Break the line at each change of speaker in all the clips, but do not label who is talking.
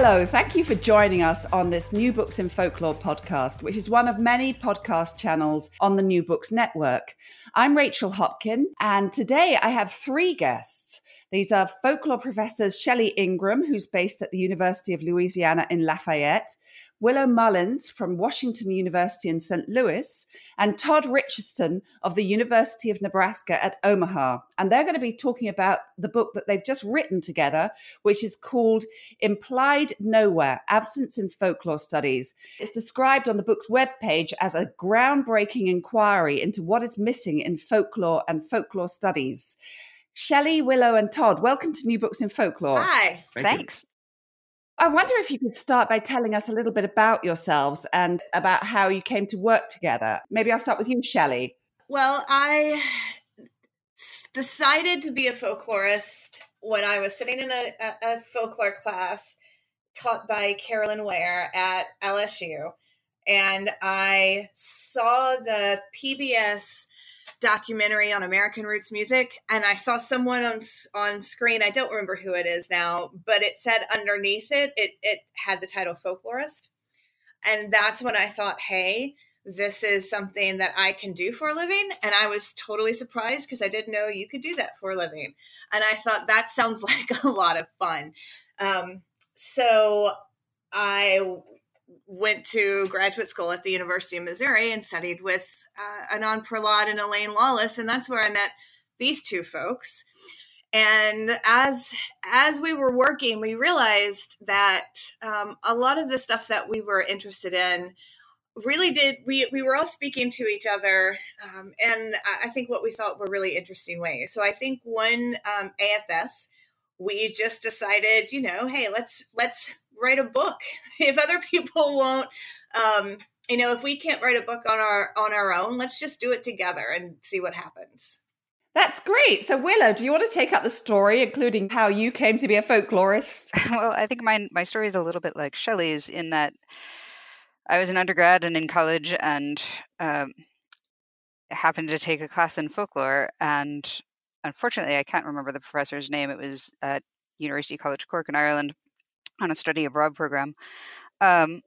Hello, thank you for joining us on this New Books in Folklore podcast, which is one of many podcast channels on the New Books Network. I'm Rachel Hopkin, and today I have three guests. These are folklore professors Shelley Ingram, who's based at the University of Louisiana in Lafayette, Willow Mullins from Washington University in St. Louis, and Todd Richardson of the University of Nebraska at Omaha. And they're going to be talking about the book that they've just written together, which is called Implied Nowhere Absence in Folklore Studies. It's described on the book's webpage as a groundbreaking inquiry into what is missing in folklore and folklore studies. Shelley, Willow, and Todd, welcome to New Books in Folklore.
Hi.
Thank
Thanks.
I wonder if you could start by telling us a little bit about yourselves and about how you came to work together. Maybe I'll start with you, Shelley.
Well, I decided to be a folklorist when I was sitting in a, a, folklore class taught by Carolyn Ware at LSU. And I saw the PBS documentary on American roots music, and I saw someone on on screen. I don't remember who it is now, but it said underneath it, it it had the title folklorist, and that's when I thought, hey. This is something that I can do for a living. And I was totally surprised because I didn't know you could do that for a living. And I thought that sounds like a lot of fun. Um, so I went to graduate school at the University of Missouri and studied with uh, Anand Prahlad and Elaine Lawless, and that's where I met these two folks. And as as we were working, we realized that um, a lot of the stuff that we were interested in really did we we were all speaking to each other um, and i think what we thought were really interesting ways so i think one um, afs we just decided you know hey let's let's write a book if other people won't um, you know if we can't write a book on our on our own let's just do it together and see what happens
that's great. So, Willow, do you want to take up the story, including how you came to be a folklorist?
well, I think my my story is a little bit like Shelley's in that I was an undergrad and in college and um, happened to take a class in folklore. And unfortunately, I can't remember the professor's name. It was at University College Cork in Ireland on a study abroad program. Um,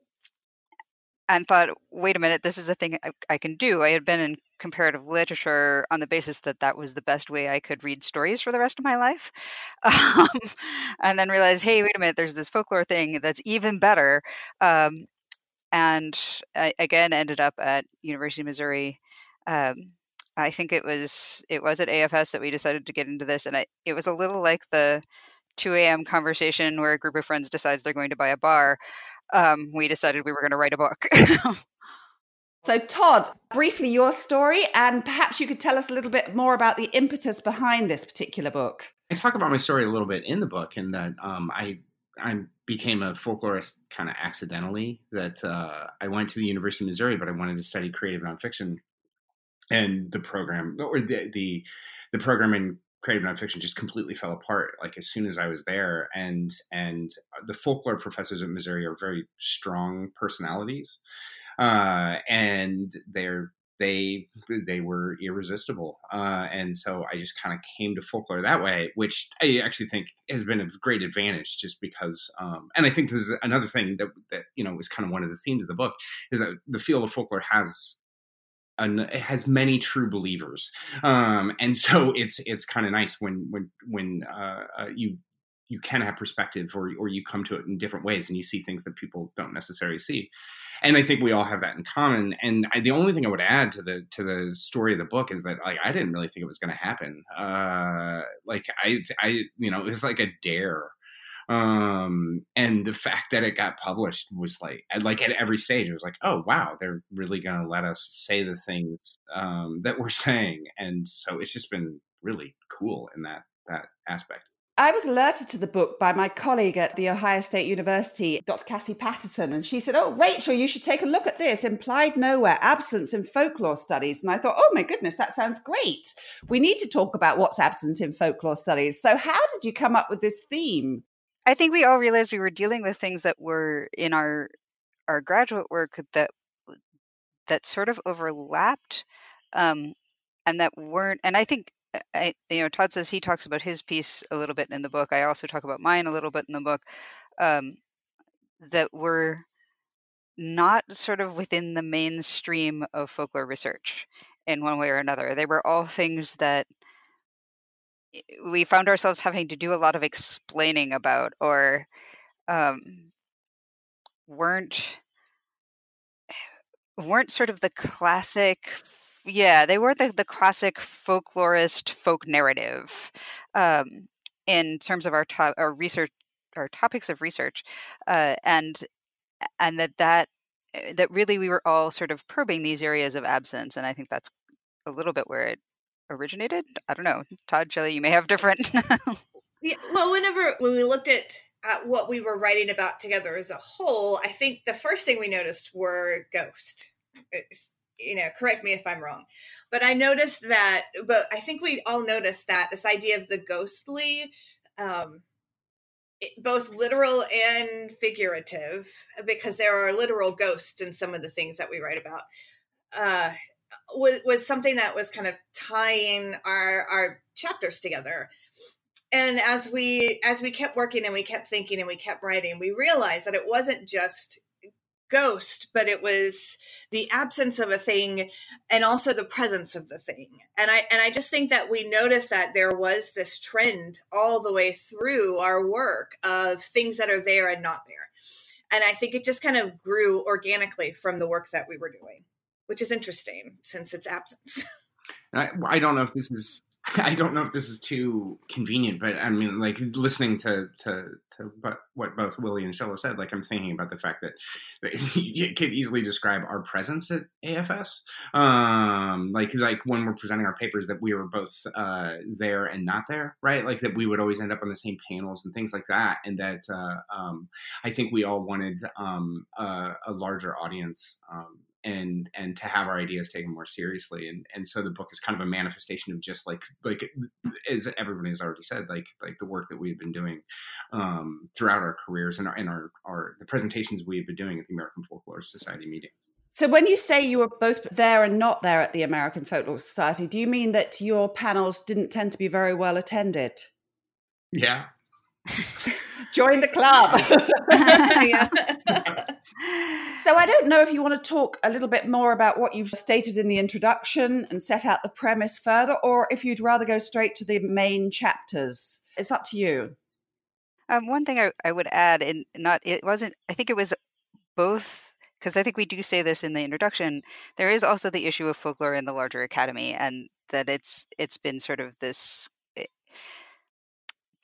and thought, wait a minute, this is a thing I, I, can do. I had been in comparative literature on the basis that that was the best way I could read stories for the rest of my life. Um, and then realized, hey, wait a minute, there's this folklore thing that's even better. Um, and I, again, ended up at University of Missouri. Um, I think it was it was at AFS that we decided to get into this, and I, it was a little like the 2 a.m. conversation where a group of friends decides they're going to buy a bar. Um, we decided we were going to write a book.
so, Todd, briefly your story, and perhaps you could tell us a little bit more about the impetus behind this particular book.
I talk about my story a little bit in the book, in that um, I I became a folklorist kind of accidentally. That uh, I went to the University of Missouri, but I wanted to study creative nonfiction, and the program or the the, the program in creative nonfiction just completely fell apart like as soon as I was there. And and the folklore professors at Missouri are very strong personalities, uh, and they're they they were irresistible uh, and so i just kind of came to folklore that way which i actually think has been a great advantage just because um, and i think this is another thing that that you know was kind of one of the themes of the book is that the field of folklore has an, it has many true believers, um, and so it's it's kind of nice when when when uh, uh, you you can have perspective or or you come to it in different ways and you see things that people don't necessarily see. And i think we all have that in common. And I, the only thing i would add to the to the story of the book is that like i didn't really think it was going to happen. Uh like i i you know it was like a dare um and the fact that it got published was like like at every stage it was like oh wow they're really going to let us say the things um that we're saying and so it's just been really cool in that that aspect
I was alerted to the book by my colleague at The Ohio State University, Dr. Cassie Patterson, and she said, Oh, Rachel, you should take a look at this implied nowhere, absence in folklore studies. And I thought, Oh my goodness, that sounds great. We need to talk about what's absent in folklore studies. So, how did you come up with this theme?
I think we all realized we were dealing with things that were in our our graduate work that that sort of overlapped um, and that weren't and i think uh, I, you know todd says he talks about his piece a little bit in the book. I also talk about mine a little bit in the book um, that were not sort of within the mainstream of folklore research in one way or another. They were all things that we found ourselves having to do a lot of explaining about or um, weren't weren't sort of the classic yeah they were the, the classic folklorist folk narrative um, in terms of our, to- our research our topics of research uh, and and that that eh, that really we were all sort of probing these areas of absence and i think that's a little bit where it originated i don't know todd shelley you may have different
yeah, well whenever when we looked at at what we were writing about together as a whole, I think the first thing we noticed were ghost. It's, you know, correct me if I'm wrong, but I noticed that. But I think we all noticed that this idea of the ghostly, um, it, both literal and figurative, because there are literal ghosts in some of the things that we write about. Uh, was, was something that was kind of tying our our chapters together. And as we as we kept working and we kept thinking and we kept writing we realized that it wasn't just ghost but it was the absence of a thing and also the presence of the thing. And i and i just think that we noticed that there was this trend all the way through our work of things that are there and not there. And i think it just kind of grew organically from the work that we were doing which is interesting since its absence
I, I don't know if this is I don't know if this is too convenient, but I mean, like listening to to to but what both Willie and Shella said, like I'm thinking about the fact that, that you could easily describe our presence at AFS, um, like like when we're presenting our papers, that we were both uh, there and not there, right? Like that we would always end up on the same panels and things like that, and that uh, um, I think we all wanted um, a, a larger audience um, and and to have our ideas taken more seriously and and so the book is kind of a manifestation of just like like as everybody has already said like like the work that we've been doing um, throughout our careers and our and our, our the presentations we've been doing at the American Folklore Society meetings.
So when you say you were both there and not there at the American Folklore Society, do you mean that your panels didn't tend to be very well attended?
Yeah.
Join the club. yeah. So I don't know if you want to talk a little bit more about what you've stated in the introduction and set out the premise further, or if you'd rather go straight to the main chapters. It's up to you.
Um, one thing I, I would add, and not it wasn't. I think it was both because I think we do say this in the introduction. There is also the issue of folklore in the larger academy, and that it's it's been sort of this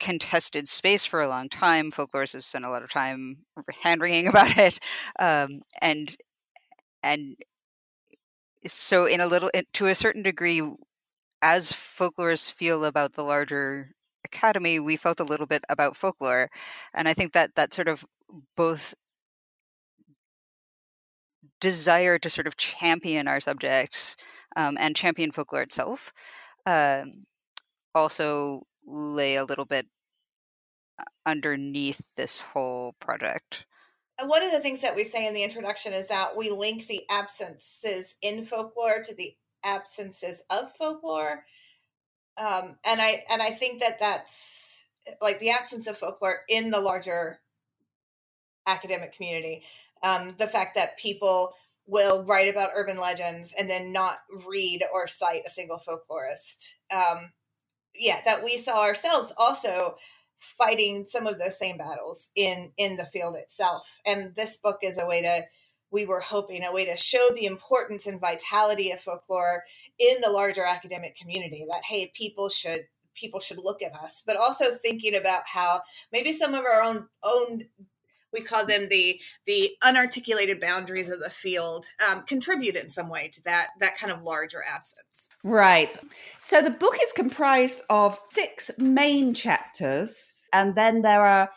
contested space for a long time. Folklorists have spent a lot of time hand wringing about it, um, and and so in a little to a certain degree, as folklorists feel about the larger academy, we felt a little bit about folklore, and I think that that sort of both desire to sort of champion our subjects um, and champion folklore itself um, also lay a little bit uh, underneath this whole project.
One of the things that we say in the introduction is that we link the absences in folklore to the absences of folklore, um, and I and I think that that's like the absence of folklore in the larger academic community. Um, the fact that people will write about urban legends and then not read or cite a single folklorist. Um, yeah, that we saw ourselves also fighting some of those same battles in in the field itself. And this book is a way to we were hoping a way to show the importance and vitality of folklore in the larger academic community that hey people should people should look at us but also thinking about how maybe some of our own own we call them the the unarticulated boundaries of the field um, contribute in some way to that that kind of larger absence
right so the book is comprised of six main chapters and then there are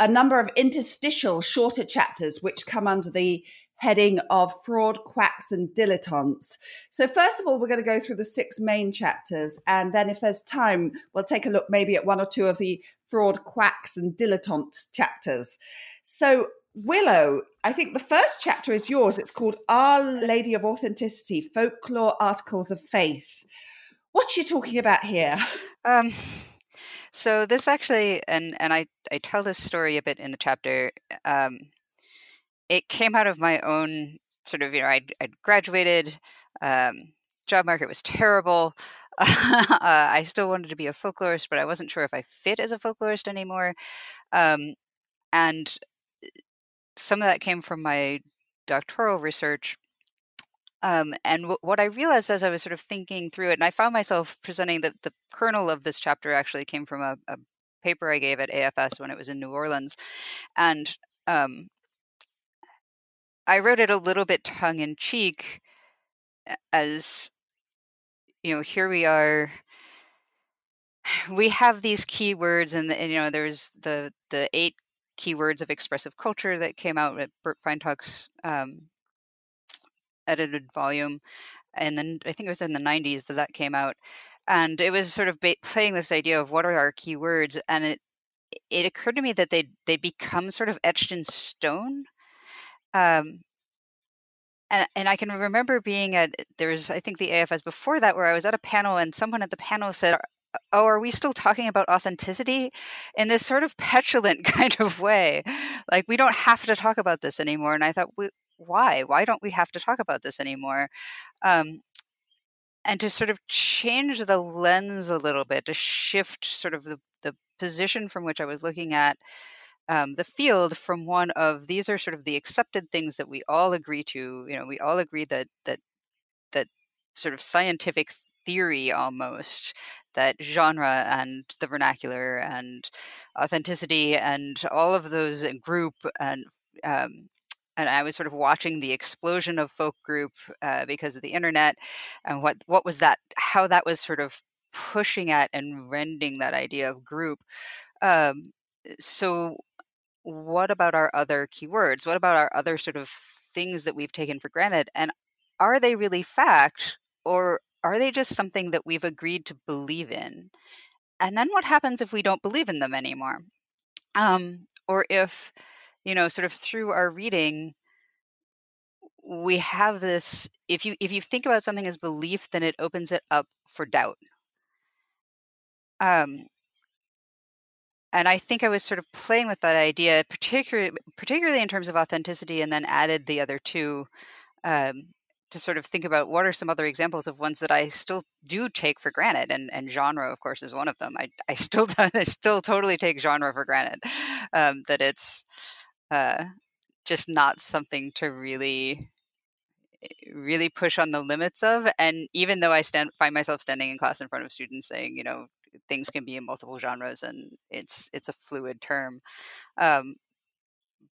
a number of interstitial shorter chapters which come under the heading of fraud, quacks, and dilettantes. So, first of all, we're going to go through the six main chapters. And then, if there's time, we'll take a look maybe at one or two of the fraud, quacks, and dilettantes chapters. So, Willow, I think the first chapter is yours. It's called Our Lady of Authenticity Folklore Articles of Faith. What's she talking about here? Um,
so this actually, and and I I tell this story a bit in the chapter. Um, it came out of my own sort of you know I'd, I'd graduated, um, job market was terrible. uh, I still wanted to be a folklorist, but I wasn't sure if I fit as a folklorist anymore. Um, and some of that came from my doctoral research. Um, and w- what I realized as I was sort of thinking through it, and I found myself presenting that the kernel of this chapter actually came from a, a paper I gave at AFS when it was in New Orleans. And um, I wrote it a little bit tongue in cheek as you know, here we are we have these keywords and, and you know there's the the eight keywords of expressive culture that came out at Burt Feintuch's um, edited volume and then I think it was in the 90s that that came out and it was sort of ba- playing this idea of what are our keywords and it it occurred to me that they they become sort of etched in stone um, and and I can remember being at there was I think the AFS before that where I was at a panel and someone at the panel said oh are we still talking about authenticity in this sort of petulant kind of way like we don't have to talk about this anymore and I thought why why don't we have to talk about this anymore um, and to sort of change the lens a little bit to shift sort of the, the position from which I was looking at um, the field from one of these are sort of the accepted things that we all agree to. You know, we all agree that that that sort of scientific theory almost that genre and the vernacular and authenticity and all of those group and um, and I was sort of watching the explosion of folk group uh, because of the internet and what what was that how that was sort of pushing at and rending that idea of group um, so what about our other keywords? What about our other sort of things that we've taken for granted? And are they really fact or are they just something that we've agreed to believe in? And then what happens if we don't believe in them anymore? Um, or if, you know, sort of through our reading, we have this if you if you think about something as belief then it opens it up for doubt um and I think I was sort of playing with that idea, particularly particularly in terms of authenticity, and then added the other two um, to sort of think about what are some other examples of ones that I still do take for granted, and and genre, of course, is one of them. I I still I still totally take genre for granted, um, that it's uh, just not something to really really push on the limits of and even though i stand find myself standing in class in front of students saying you know things can be in multiple genres and it's it's a fluid term um,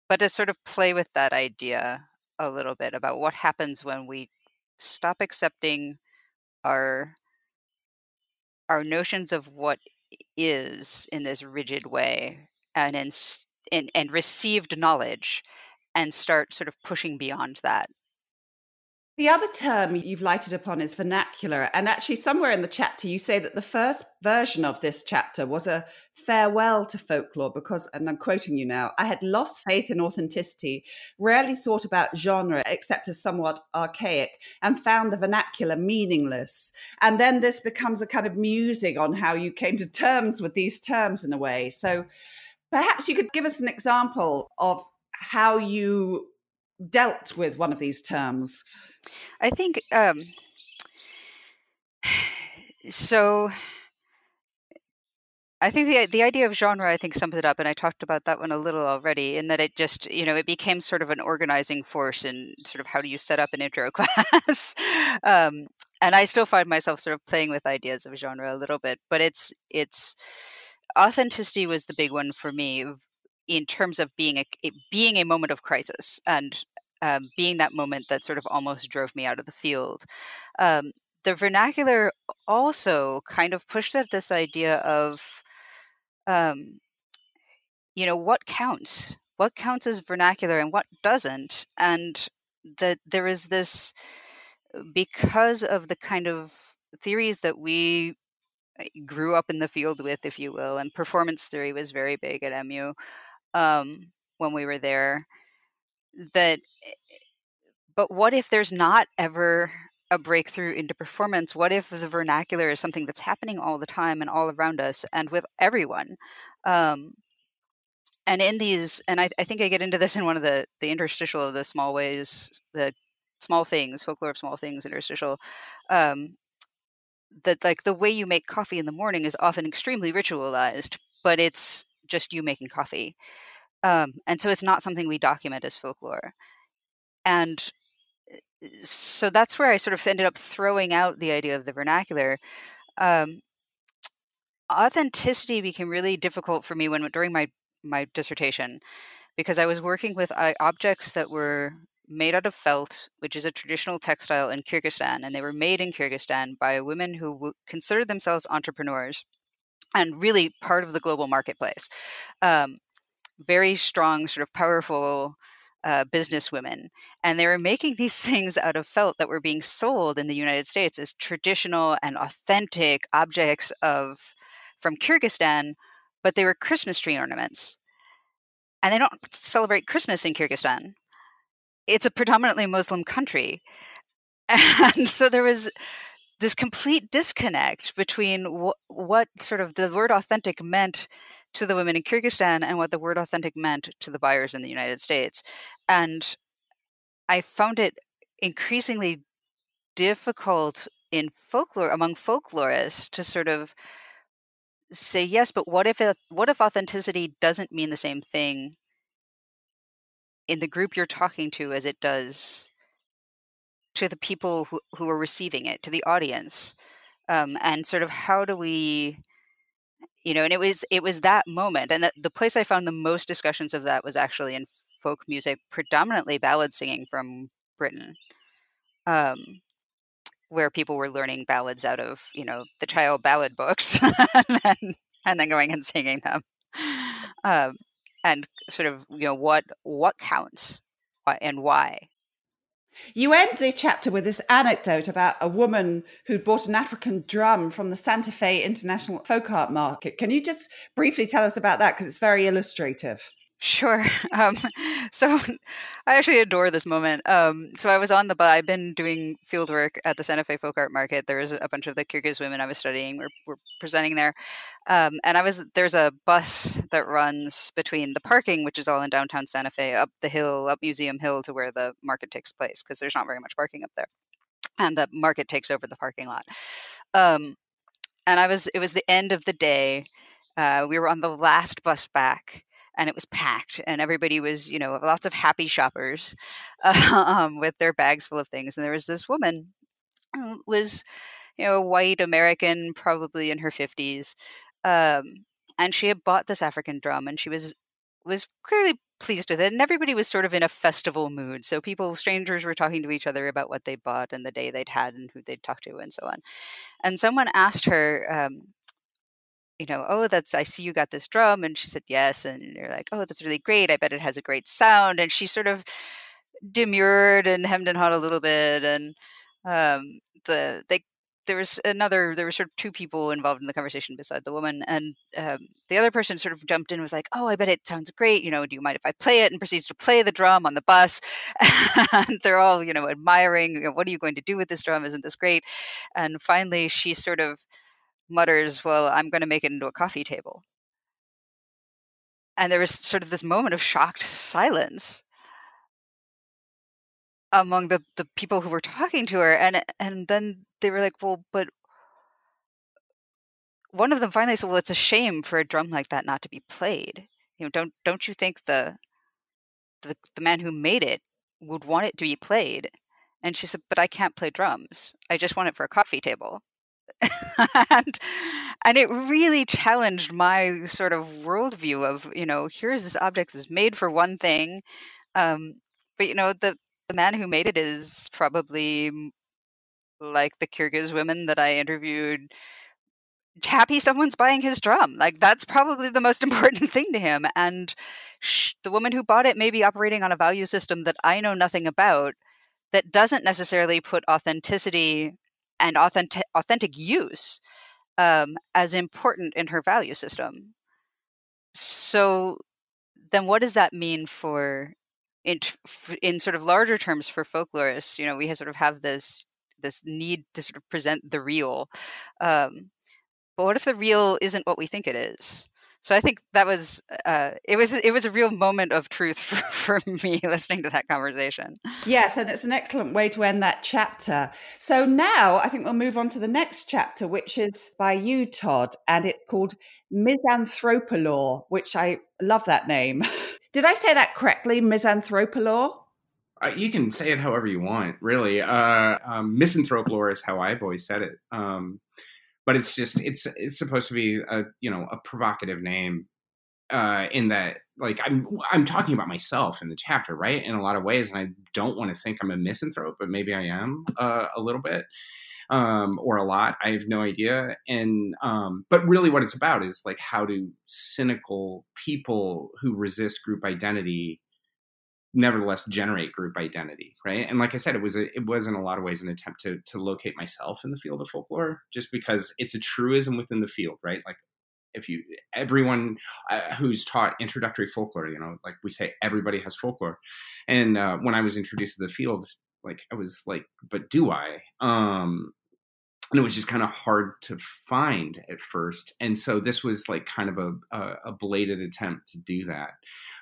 but to sort of play with that idea a little bit about what happens when we stop accepting our our notions of what is in this rigid way and in, in and received knowledge and start sort of pushing beyond that
the other term you've lighted upon is vernacular. And actually, somewhere in the chapter, you say that the first version of this chapter was a farewell to folklore because, and I'm quoting you now, I had lost faith in authenticity, rarely thought about genre except as somewhat archaic, and found the vernacular meaningless. And then this becomes a kind of musing on how you came to terms with these terms in a way. So perhaps you could give us an example of how you dealt with one of these terms.
I think um, so. I think the the idea of genre I think sums it up, and I talked about that one a little already. In that it just you know it became sort of an organizing force in sort of how do you set up an intro class, um, and I still find myself sort of playing with ideas of genre a little bit. But it's it's authenticity was the big one for me. in terms of being a being a moment of crisis and um, being that moment that sort of almost drove me out of the field. Um, the vernacular also kind of pushed at this idea of, um, you know, what counts? What counts as vernacular and what doesn't? And that there is this, because of the kind of theories that we uh, grew up in the field with, if you will, and performance theory was very big at MU um, when we were there. That, eh, but what if there's not ever a breakthrough into performance? What if the vernacular is something that's happening all the time and all around us and with everyone? Um, and in these, and I, I, think I get into this in one of the the interstitial of the small ways, the small things, folklore of small things interstitial. Um, that like the way you make coffee in the morning is often extremely ritualized, but it's just you making coffee, um, and so it's not something we document as folklore. And so that's where I sort of ended up throwing out the idea of the vernacular. Um, authenticity became really difficult for me when during my my dissertation because I was working with uh, objects that were made out of felt, which is a traditional textile in Kyrgyzstan, and they were made in Kyrgyzstan by women who w- considered themselves entrepreneurs and really part of the global marketplace. Um, very strong, sort of powerful uh, business women, and they were making these things out of felt that were being sold in the United States as traditional and authentic objects of from Kyrgyzstan, but they were Christmas tree ornaments. And they don't celebrate Christmas in Kyrgyzstan. It's a predominantly Muslim country. And so there was this complete disconnect between wh- what sort of the word authentic meant to the women in Kyrgyzstan and what the word authentic meant to the buyers in the United States. And I found it increasingly difficult in folklore among folklorists to sort of say yes, but what if what if authenticity doesn't mean the same thing in the group you're talking to as it does to the people who, who are receiving it, to the audience? Um, and sort of how do we you know and it was it was that moment and the, the place i found the most discussions of that was actually in folk music predominantly ballad singing from britain um, where people were learning ballads out of you know the child ballad books and, then, and then going and singing them um, and sort of you know what what counts and why
you end the chapter with this anecdote about a woman who bought an African drum from the Santa Fe International Folk Art Market. Can you just briefly tell us about that? Because it's very illustrative.
Sure. Um, so I actually adore this moment. Um, so I was on the bus. I've been doing field work at the Santa Fe Folk Art Market. There was a bunch of the Kyrgyz women I was studying were, were presenting there. Um, and I was there's a bus that runs between the parking, which is all in downtown Santa Fe, up the hill, up Museum Hill to where the market takes place, because there's not very much parking up there. And the market takes over the parking lot. Um, and I was it was the end of the day. Uh, we were on the last bus back and it was packed and everybody was you know lots of happy shoppers um, with their bags full of things and there was this woman who was you know white american probably in her 50s um, and she had bought this african drum and she was was clearly pleased with it and everybody was sort of in a festival mood so people strangers were talking to each other about what they bought and the day they'd had and who they'd talked to and so on and someone asked her um, you know, oh, that's, I see you got this drum. And she said, yes. And you're like, oh, that's really great. I bet it has a great sound. And she sort of demurred and hemmed and hawed a little bit. And um, the, they, there was another, there were sort of two people involved in the conversation beside the woman. And um, the other person sort of jumped in was like, oh, I bet it sounds great. You know, do you mind if I play it? And proceeds to play the drum on the bus. and they're all, you know, admiring, you know, what are you going to do with this drum? Isn't this great? And finally, she sort of, mutters, Well, I'm going to make it into a coffee table. And there was sort of this moment of shocked silence among the, the people who were talking to her. And, and then they were like, Well, but one of them finally said, "Well, it's a shame for a drum like that not to be played. You know, don't don't you think the the, the man who made it would want it to be played?" And she said, "But I can't play drums. I just want it for a coffee table." and and it really challenged my sort of worldview of you know here's this object that's made for one thing um, but you know the the man who made it is probably like the Kyrgyz women that I interviewed happy someone's buying his drum. Like that's probably the most important thing to him. And sh- the woman who bought it may be operating on a value system that I know nothing about that doesn't necessarily put authenticity and authentic authentic use um, as important in her value system. So then what does that mean for in, in sort of larger terms for folklorists you know we have sort of have this this need to sort of present the real um, but what if the real isn't what we think it is so i think that was uh, it was it was a real moment of truth for, for me listening to that conversation
yes and it's an excellent way to end that chapter so now i think we'll move on to the next chapter which is by you todd and it's called misanthropolore which i love that name did i say that correctly misanthropolore
uh, you can say it however you want, really. Uh, um, misanthropolore is how I've always said it. Um, but it's just it's it's supposed to be a you know a provocative name uh, in that like I'm I'm talking about myself in the chapter, right? In a lot of ways, and I don't want to think I'm a misanthrope, but maybe I am uh, a little bit. Um, or a lot. I have no idea. And um, but really, what it's about is like how do cynical people who resist group identity nevertheless generate group identity right? And like i said it was a, it was in a lot of ways an attempt to to locate myself in the field of folklore just because it's a truism within the field right? Like if you everyone uh, who's taught introductory folklore you know like we say everybody has folklore. And uh, when i was introduced to the field like i was like but do i? Um and it was just kind of hard to find at first. And so this was like kind of a, a, a belated attempt to do that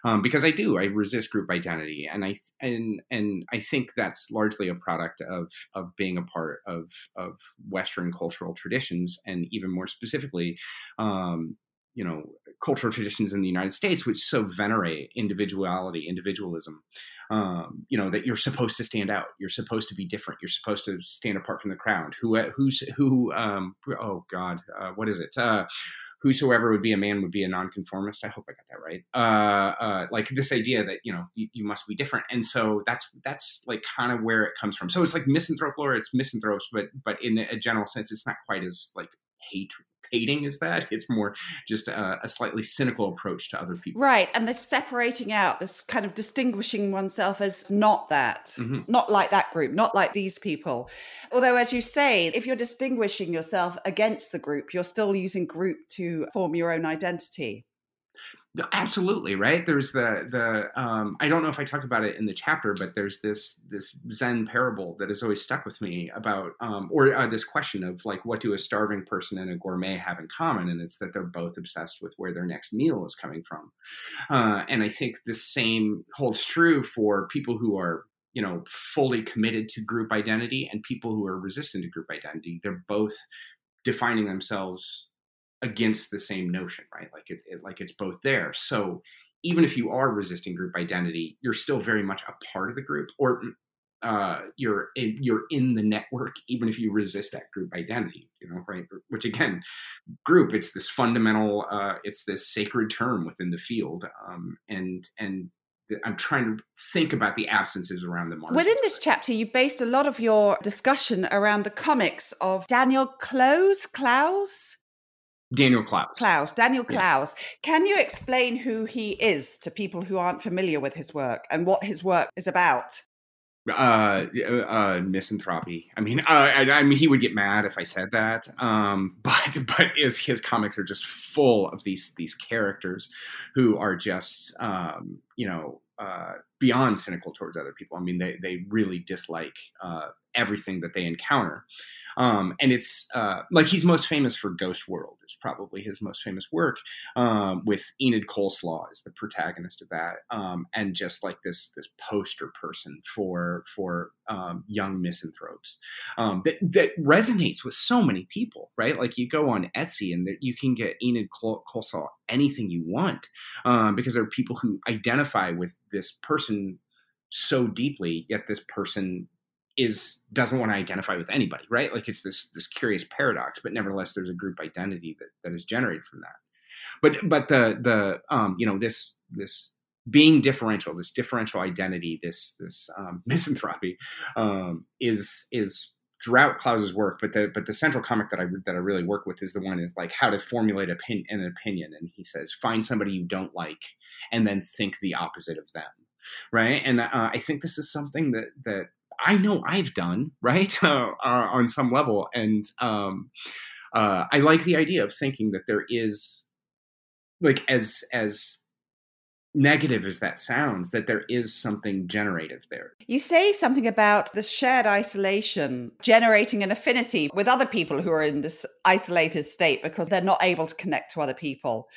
um, because I do I resist group identity, and I and and I think that's largely a product of of being a part of of Western cultural traditions, and even more specifically. Um, you know cultural traditions in the united states which so venerate individuality individualism um, you know that you're supposed to stand out you're supposed to be different you're supposed to stand apart from the crowd who who's who um, oh god uh, what is it uh, whosoever would be a man would be a nonconformist. I hope I got that right. Uh, uh, like this idea that you know you, you, must be different, and so that's that's like kind of where it comes from. So it's like misanthrope lore. It's misanthropes, but but in a general sense, it's not quite as like hate hating is that. It's more just a, a, slightly cynical approach to other people.
Right and this separating out this kind of distinguishing oneself as not that mm-hmm. not like that group not like these people. Although as you say if you're distinguishing yourself against the group you're still using group to form your own identity
Absolutely right. There's the the um, I don't know if I talk about it in the chapter, but there's this this Zen parable that has always stuck with me about um, or uh, this question of like what do a starving person and a gourmet have in common, and it's that they're both obsessed with where their next meal is coming from. Uh, and I think the same holds true for people who are you know fully committed to group identity and people who are resistant to group identity. They're both defining themselves against the same notion, right? Like it, it, like it's both there. So even if you are resisting group identity, you're still very much a part of the group, or uh, you're in, you're in the network, even if you resist that group identity. You know, right? Which again, group it's this fundamental, uh, it's this sacred term within the field, um, and and I'm trying to think about the absences around the margins.
Within this chapter, you've based a lot of your discussion around the comics of Daniel Clowes. Clowes?
Daniel Clowes.
Clowes, Daniel Clowes. Yeah. Can you explain who he is to people who aren't familiar with his work and what his work is about?
Uh, uh, misanthropy. I mean, uh, I, I, mean, he would get mad if I said that. Um, but but is his comics are just full of these these characters who are just um, you know uh, beyond cynical towards other people. I mean, they they really dislike uh, everything that they encounter. Um, and it's uh, like he's most famous for Ghost World. It's probably his most famous work um, with Enid Coleslaw as the protagonist of that, um, and just like this this poster person for for um, young misanthropes um, that that resonates with so many people. Right, like you go on Etsy and you can get Enid Coleslaw anything you want um, because there are people who identify with this person so deeply, yet this person is doesn't want to identify with anybody, right? Like it's this this curious paradox, but nevertheless, there's a group identity that that is generated from that. But but the the um, you know this this being differential, this differential identity, this this um, misanthropy, um, is is throughout Clowes's work. But the but the central comic that I that I really work with is the one is like how to formulate opin- an opinion, and he says find somebody you don't like, and then think the opposite of them, right? And uh, I think this is something that that I know I've done right uh, on some level, and um, uh, I like the idea of thinking that there is like as as negative as that sounds, that there is something generative there.
You say something about the shared isolation generating an affinity with other people who are in this isolated state because they're not able to connect to other people.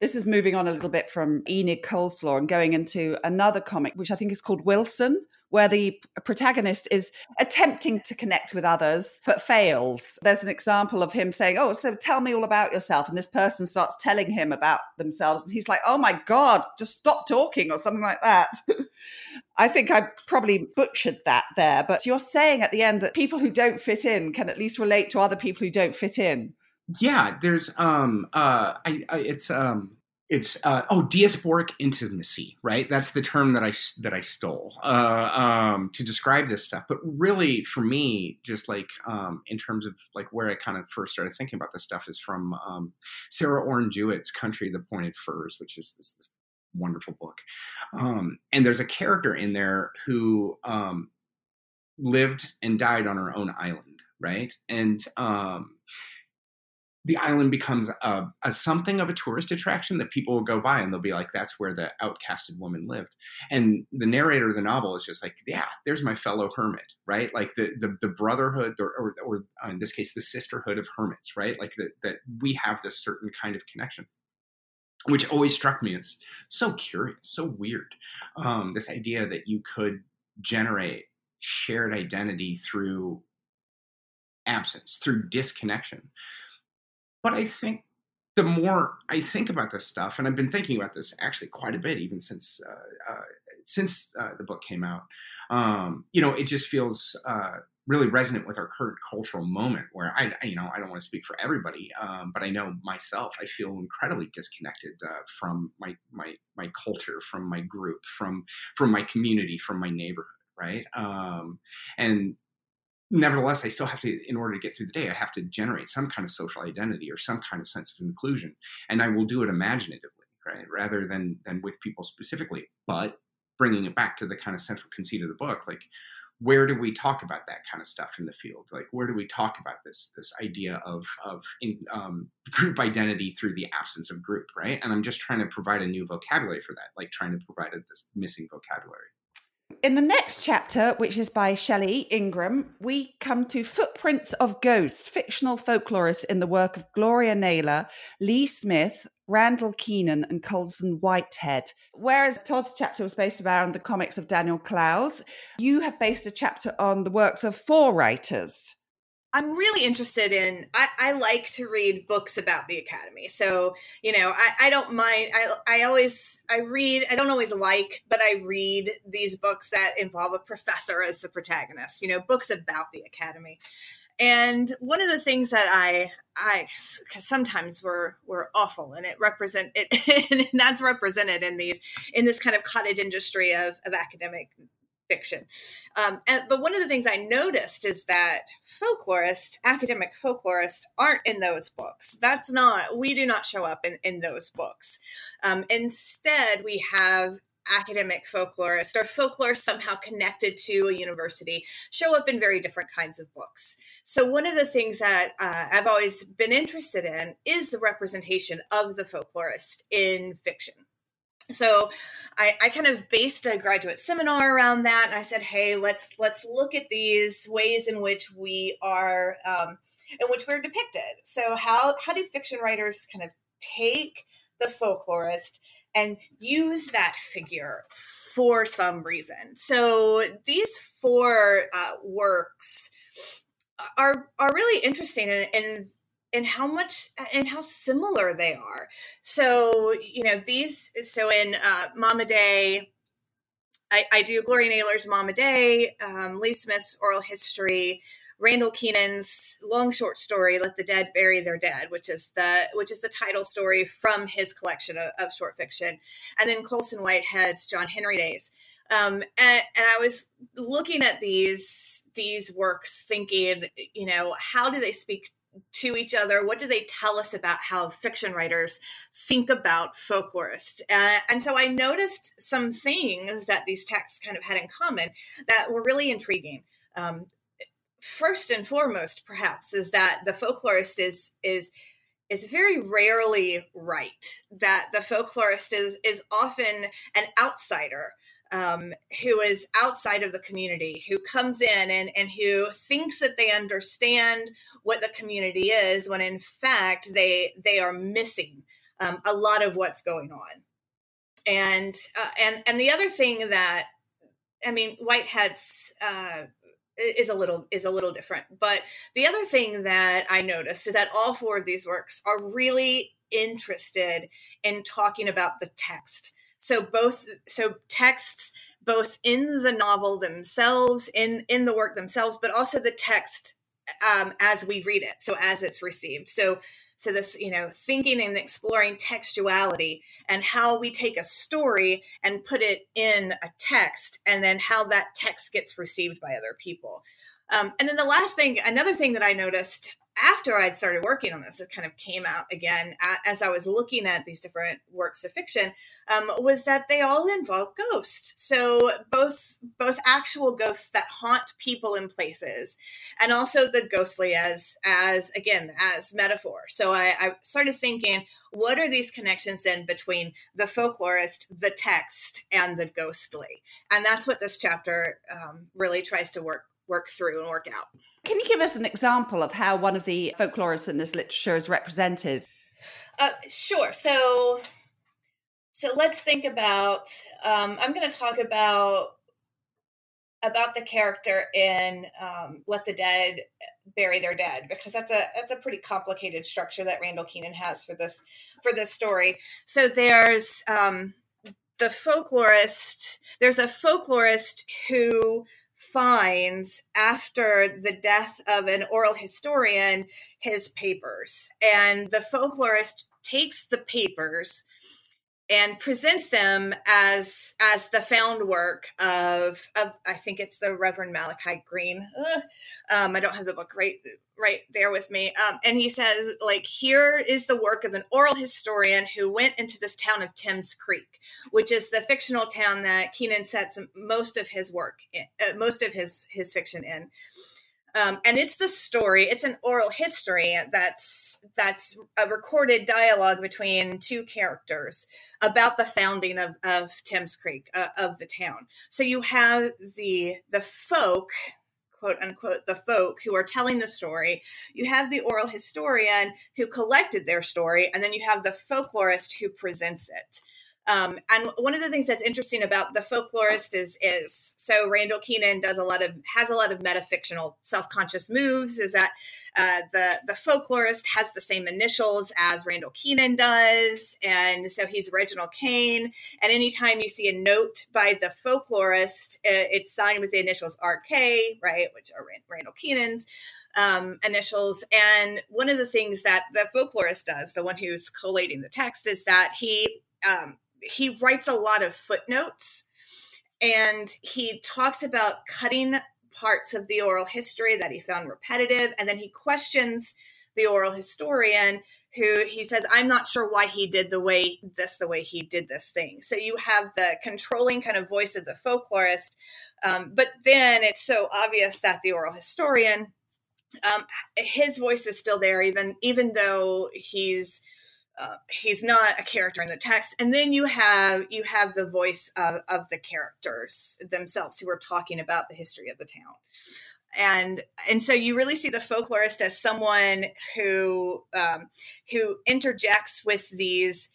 This is moving on a little bit from Enid Coleslaw and going into another comic, which I think is called Wilson, where the protagonist is attempting to connect with others but fails. There's an example of him saying, Oh, so tell me all about yourself. And this person starts telling him about themselves. And he's like, Oh my God, just stop talking or something like that. I think I probably butchered that there. But you're saying at the end that people who don't fit in can at least relate to other people who don't fit in.
Yeah, there's um uh I, I it's um it's uh, oh diasporic intimacy right? That's the term that i that i stole uh, um, to describe this stuff. But really for me just like um, in terms of like where i kind of first started thinking about this stuff is from um, sarah orne jewett's country the pointed firs which is this, this wonderful book. Um, and there's a character in there who um, lived and died on her own island right? And um, the island becomes a, a, something of a tourist attraction that people will go by and they'll be like that's where the outcasted woman lived. And the narrator of the novel is just like yeah there's my fellow hermit right? Like the the, the brotherhood or, or, or, in this case the sisterhood of hermits right? Like that that we have this certain kind of connection. Which always struck me as so curious so weird. Um, this idea that you could generate shared identity through absence through disconnection but I think the more I think about this stuff, and I've been thinking about this actually quite a bit, even since uh, uh, since uh, the book came out, um, you know, it just feels uh, really resonant with our current cultural moment. Where I, you know, I don't want to speak for everybody, um, but I know myself, I feel incredibly disconnected uh, from my my my culture, from my group, from from my community, from my neighborhood right um, and nevertheless, I still have to, in order to get through the day, I have to generate some kind of social identity or some kind of sense of inclusion, and I will do it imaginatively, right, rather than than with people specifically. But bringing it back to the kind of central conceit of the book, like where do we talk about that kind of stuff in the field? Like where do we talk about this this idea of of in, um, group identity through the absence of group, right? And I'm just trying to provide a new vocabulary for that, like trying to provide this missing vocabulary.
In the next chapter, which is by Shelley Ingram, we come to Footprints of Ghosts, fictional folklorists in the work of Gloria Naylor, Lee Smith, Randall Kenan, and Colson Whitehead. Whereas Todd's chapter was based around the comics of Daniel Clowes, you have based a chapter on the works of four writers.
I'm really interested in. I, I, like to read books about the academy, so you know I, I don't mind. I I always I read. I don't always like, but I read these books that involve a professor as the protagonist. You know, books about the academy. And one of the things that I I because sometimes we're we're awful, and it represent it, and that's represented in these in this kind of cottage industry of of academic fiction. Um, and, but one of the things I noticed is that folklorists, academic folklorists, aren't in those books. That's not, we do not show up in, in those books. Um, instead, we have academic folklorists or folklorists somehow connected to a university show up in very different kinds of books. So, one of the things that uh, I've always been interested in is the representation of the folklorist in fiction so I, I kind of based a graduate seminar around that and i said hey let's let's look at these ways in which we are um, in which we're depicted. So how how do fiction writers kind of take the folklorist and use that figure for some reason? So these four uh, works are are really interesting and, and and how much and how similar they are. So, you know, these so in uh Mama Day I, I do Gloria Naylor's Mama Day, um, Lee Smith's oral history, Randall Kenan's long short story "Let the Dead Bury Their Dead," which is the which is the title story from his collection of, of short fiction, and then Colson Whitehead's John Henry Days. Um, and, and I was looking at these these works, thinking, you know, how do they speak to each other? What do they tell us about how fiction writers think about folklorists? Uh, and so I noticed some things that these texts kind of had in common that were really intriguing. Um, first and foremost, perhaps, is that the folklorist is is is very rarely right. That the folklorist is is often an outsider um, who is outside of the community, who comes in and, and who thinks that they understand what the community is, when in fact they they are missing um, a lot of what's going on. And uh, and and the other thing that I mean, Whitehead's uh, is a little is a little different, but the other thing that I noticed is that all four of these works are really interested in talking about the text so both so texts both in the novel themselves in in the work themselves but also the text um, as we read it so as it's received. So so this you know thinking and exploring textuality and how we take a story and put it in a text and then how that text gets received by other people. Um, and then the last thing another thing that i noticed after I'd started working on this, it kind of came out again as I was looking at these different works of fiction, um, was that they all involve ghosts. So both both actual ghosts that haunt people in places, and also the ghostly as as again as metaphor. So I, I started thinking, what are these connections then between the folklorist, the text, and the ghostly? And that's what this chapter um, really tries to work work through and work out.
Can you give us an example of how one of the folklorists in this literature is represented?
Uh, sure. So, so let's think about. Um, I'm going to talk about about the character in um, "Let the Dead Bury Their Dead" because that's a that's a pretty complicated structure that Randall Kenan has for this for this story. So there's um, the folklorist. There's a folklorist who finds after the death of an oral historian his papers. And the folklorist takes the papers and presents them as as the found work of of I think it's the Reverend Malachi Green. Um, I don't have the book right right there with me. Um, and he says like here is the work of an oral historian who went into this town of Tims Creek, which is the fictional town that Kenan sets most of his work, in, uh, most of his his fiction in. Um, and it's the story it's an oral history that's that's a recorded dialogue between two characters about the founding of, of Tims Creek uh, of the town. So you have the the folk quote unquote the folk who are telling the story. You have the oral historian who collected their story and then you have the folklorist who presents it um, and one of the things that's interesting about the folklorist is is so Randall Kenan does a lot of has a lot of metafictional self conscious moves. Is that uh, the the folklorist has the same initials as Randall Kenan does, and so he's Reginald Kain. And anytime you see a note by the folklorist, it's signed with the initials RK, right, which are Randall Kenan's um, initials. And one of the things that the folklorist does, the one who's collating the text, is that he um, he writes a lot of footnotes and he talks about cutting parts of the oral history that he found repetitive. And then he questions the oral historian who he says i'm not sure why he did the way this the way he did this thing. So you have the controlling kind of voice of the folklorist um, but then it's so obvious that the oral historian um, his voice is still there even even though he's uh, he's not a character in the text. And then you have you have the voice of, of the characters themselves who are talking about the history of the town. And and so you really see the folklorist as someone who um, who interjects with these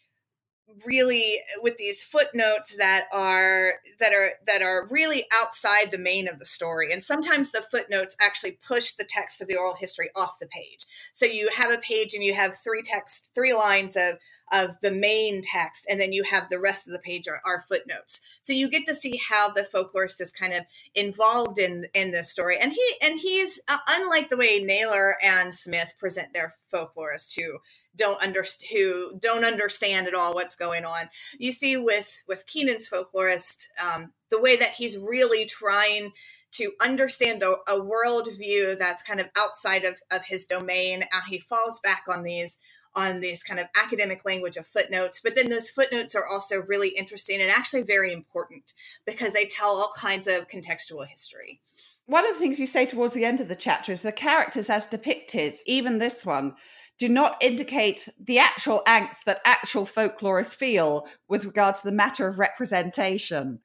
really with these footnotes that are that are that are really outside the main of the story. And sometimes the footnotes actually push the text of the oral history off the page. So you have a page and you have three text three lines of of the main text and then you have the rest of the page are, are footnotes. So you get to see how the folklorist is kind of involved in in this story. And he and he's uh, unlike the way naylor and smith present their folklorists who don't understand who don't understand at all what's going on. You see with with Kenan's folklorist, um, the way that he's really trying to understand a, a worldview that's kind of outside of, of his domain. Uh, he falls back on these on this kind of academic language of footnotes, but then those footnotes are also really interesting and actually very important because they tell all kinds of contextual history.
One of the things you say towards the end of the chapter is the characters as depicted, even this one, do not indicate the actual angst that actual folklorists feel with regard to the matter of representation.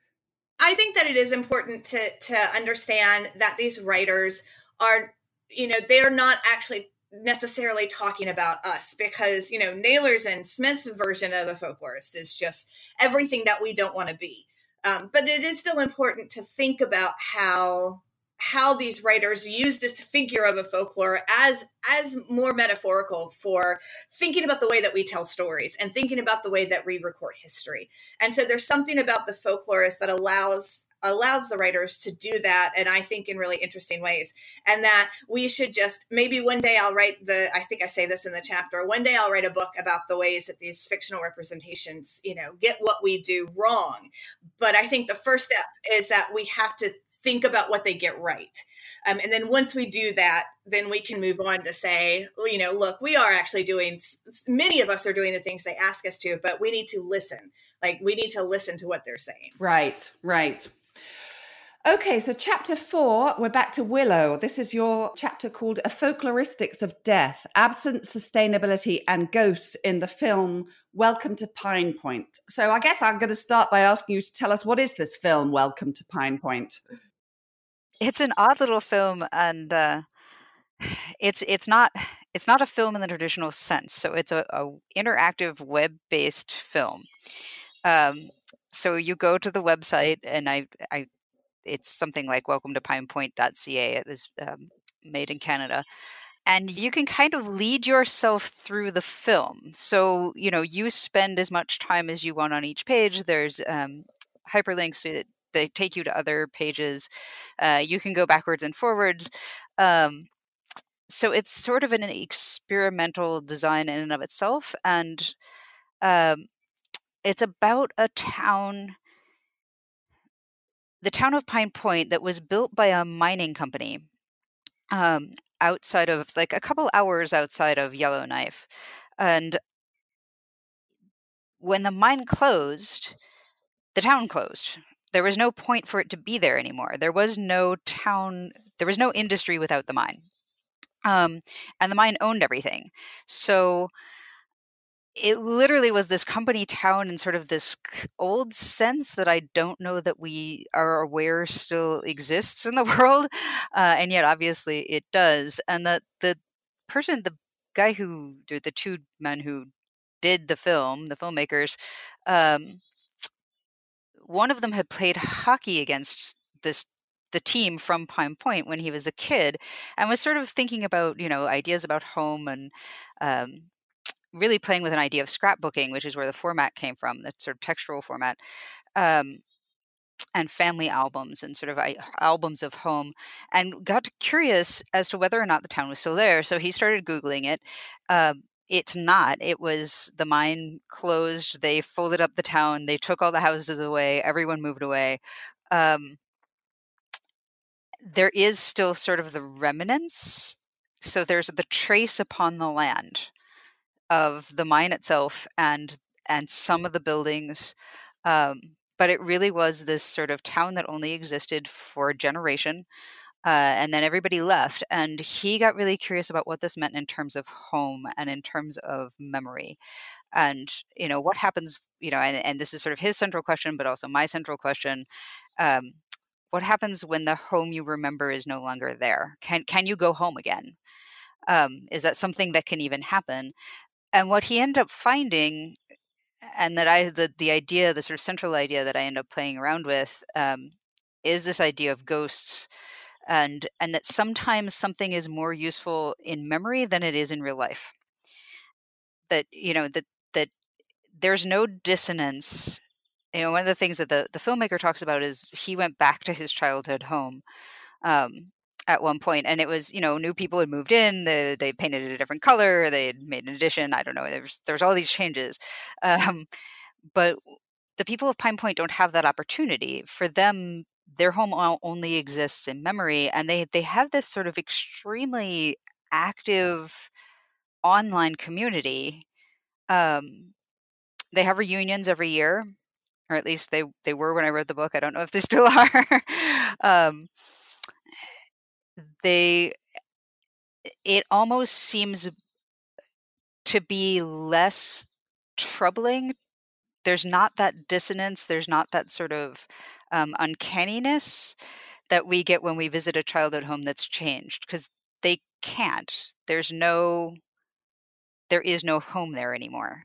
I think that it is important to to understand that these writers are, you know, they are not actually necessarily talking about us because you know Naylor's and Smith's version of a folklorist is just everything that we don't want to be. Um, but it is still important to think about how how these writers use this figure of a folklore as as more metaphorical for thinking about the way that we tell stories and thinking about the way that we record history. And so there's something about the folklorist that allows allows the writers to do that and i think in really interesting ways. And that we should just maybe one day i'll write the i think i say this in the chapter one day i'll write a book about the ways that these fictional representations you know get what we do wrong. But i think the first step is that we have to think about what they get right. Um, and then once we do that, then we can move on to say, you know, look, we are actually doing, many of us are doing the things they ask us to, but we need to listen. Like we need to listen to what they're saying.
Right, right. Okay, so chapter four, we're back to Willow. This is your chapter called A Folkloristics of Death, Absence, Sustainability, and Ghosts in the film Welcome to Pine Point. So I guess I'm going to start by asking you to tell us what is this film, Welcome to Pine Point?
It's an odd little film, and uh, it's it's not it's not a film in the traditional sense. So it's a, a interactive web based film. Um, so you go to the website, and I I it's something like welcome to pinepoint.ca. It was um, made in Canada. And you can kind of lead yourself through the film. So, you know, you spend as much time as you want on each page. There's um, hyperlinks they take you to other pages. Uh, you can go backwards and forwards. Um, so it's sort of an experimental design in and of itself, and um, it's about a town, the town of Pine Point, that was built by a mining company um, outside of like a couple hours outside of Yellowknife, and when the mine closed, the town closed there was no point for it to be there anymore. There was no town, there was no industry without the mine. Um, and the mine owned everything. So it literally was this company town in sort of this old sense that I don't know that we are aware still exists in the world. Uh, and yet, obviously, it does. And that the person, the guy who, the two men who did the film, the filmmakers, um, one of them had played hockey against this the team from Pine Point when he was a kid, and was sort of thinking about you know ideas about home and um, really playing with an idea of scrapbooking, which is where the format came from, the sort of textual format. Um, and family albums and sort of albums of home and got curious as to whether or not the town was still there so he started googling it um, it's not. It was the mine closed. They folded up the town. They took all the houses away. Everyone moved away. Um, there is still sort of the remnants. So there's the trace upon the land of the mine itself and and some of the buildings. Um, but it really was this sort of town that only existed for a generation uh, and then everybody left and he got really curious about what this meant in terms of home and in terms of memory. And you know what happens you know and, and this is sort of his central question but also my central question um, what happens when the home you remember is no longer there? Can can you go home again? Um, is that something that can even happen? And what he ended up finding and that I the the idea, the sort of central idea that I end up playing around with, um, is this idea of ghosts, and and that sometimes something is more useful in memory than it is in real life. That you know that that there's no dissonance. You know, one of the things that the the filmmaker talks about is he went back to his childhood home. Um, at one point and it was you know new people had moved in they, they painted it a different color they had made an addition i don't know there's there's all these changes um, but the people of pine point don't have that opportunity for them their home only exists in memory and they they have this sort of extremely active online community um, they have reunions every year or at least they they were when i wrote the book i don't know if they still are um, they it almost seems to be less troubling. There's not that dissonance there's not that sort of um, uncanniness that we get when we visit a childhood home that's changed because they can't. There's no there is no home there anymore.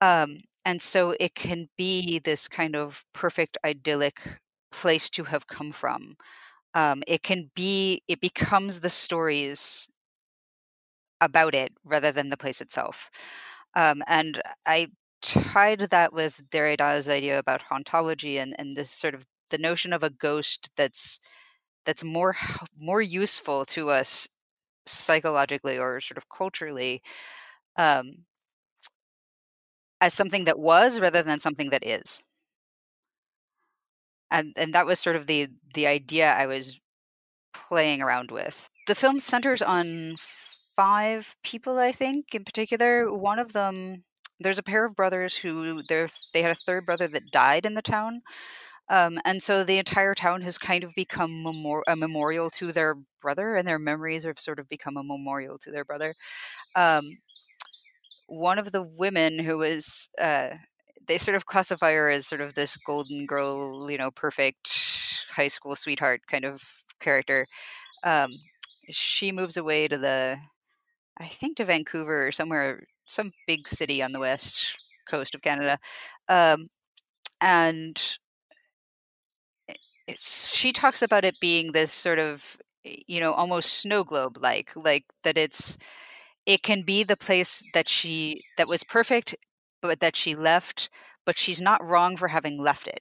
Um, and so it can be this kind of perfect idyllic place to have come from. Um, it can be it becomes the stories about it rather than the place itself. Um, and i tied that with derrida's idea about hauntology and, and this sort of the notion of a ghost that's that's more more useful to us psychologically or sort of culturally um, as something that was rather than something that is and and that was sort of the the idea I was playing around with. The film centers on five people, I think, in particular. One of them, there's a pair of brothers who they they had a third brother that died in the town, um, and so the entire town has kind of become memor- a memorial to their brother, and their memories have sort of become a memorial to their brother. Um, one of the women who is, uh, they sort of classify her as sort of this golden girl, you know, perfect high school sweetheart kind of character. Um, she moves away to the, I think to Vancouver or somewhere, some big city on the west coast of Canada, um, and she talks about it being this sort of, you know, almost snow globe like, like that it's it can be the place that she that was perfect but that she left, but she's not wrong for having left it.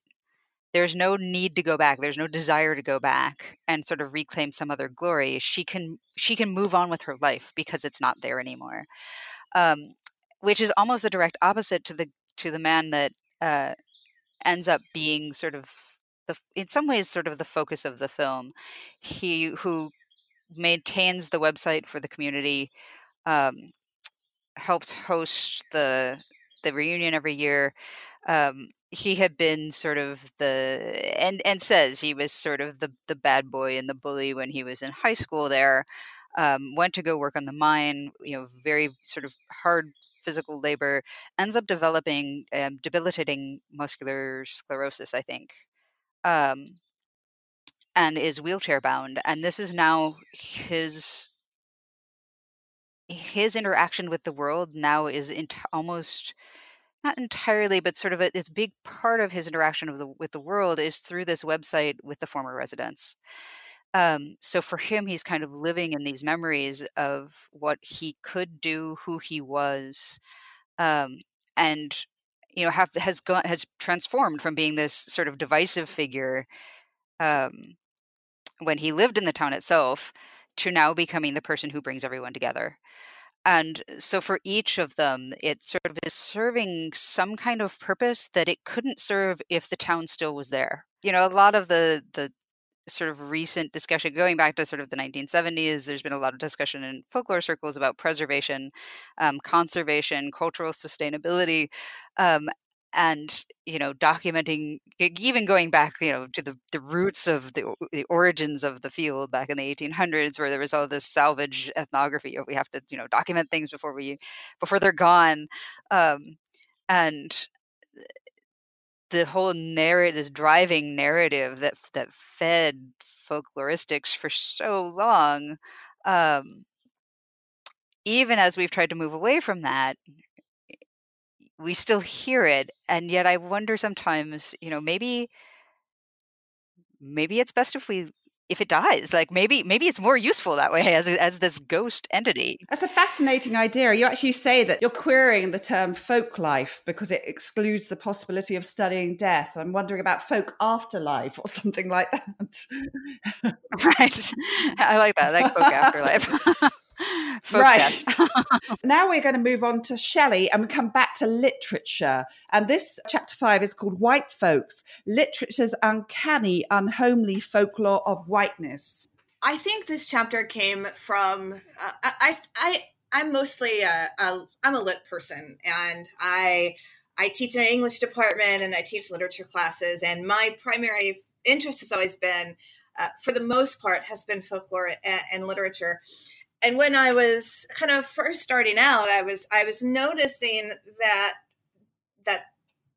There's no need to go back. There's no desire to go back and sort of reclaim some other glory. She can she can move on with her life because it's not there anymore. Um, which is almost the direct opposite to the to the man that uh, ends up being sort of the in some ways sort of the focus of the film. He who maintains the website for the community, um, helps host the the reunion every year. Um, he had been sort of the and and says he was sort of the the bad boy and the bully when he was in high school there. Um, went to go work on the mine, you know, very sort of hard physical labor, ends up developing um, debilitating muscular sclerosis, I think, um, and is wheelchair bound. And this is now his his interaction with the world now is ent- almost not entirely, but sort of a, big part of his interaction with the, with the world is through this website with the former residents. Um, so for him, he's kind of living in these memories of what he could do, who he was, um, and you know have has gone has transformed from being this sort of divisive figure um, when he lived in the town itself to now becoming the person who brings everyone together. And so for each of them, it sort of is serving some kind of purpose that it couldn't serve if the town still was there. You know, a lot of the the sort of recent discussion going back to sort of the 1970s there's been a lot of discussion in folklore circles about preservation um, conservation cultural sustainability um, and you know documenting even going back you know to the, the roots of the, the origins of the field back in the 1800s where there was all this salvage ethnography we have to you know document things before we before they're gone um, and the whole narrative this driving narrative that that fed folkloristics for so long um, even as we've tried to move away from that we still hear it and yet i wonder sometimes you know maybe maybe it's best if we if it dies like maybe maybe it's more useful that way as as this ghost entity.
That's a fascinating idea. You actually say that you're querying the term folk life because it excludes the possibility of studying death. I'm wondering about folk afterlife or something like
that. Right. I like that like folk afterlife
right. now we're going to move on to Shelley and we come back to literature. And this chapter five is called White Folks Literature's Uncanny, Unhomely Folklore of Whiteness.
I think this chapter came from, uh, I, I, I'm mostly a, a, I'm a lit person and I, I teach in an English department and I teach literature classes. And my primary interest has always been, uh, for the most part, has been folklore and, and literature and when I was kind of first starting out, I was I was noticing that that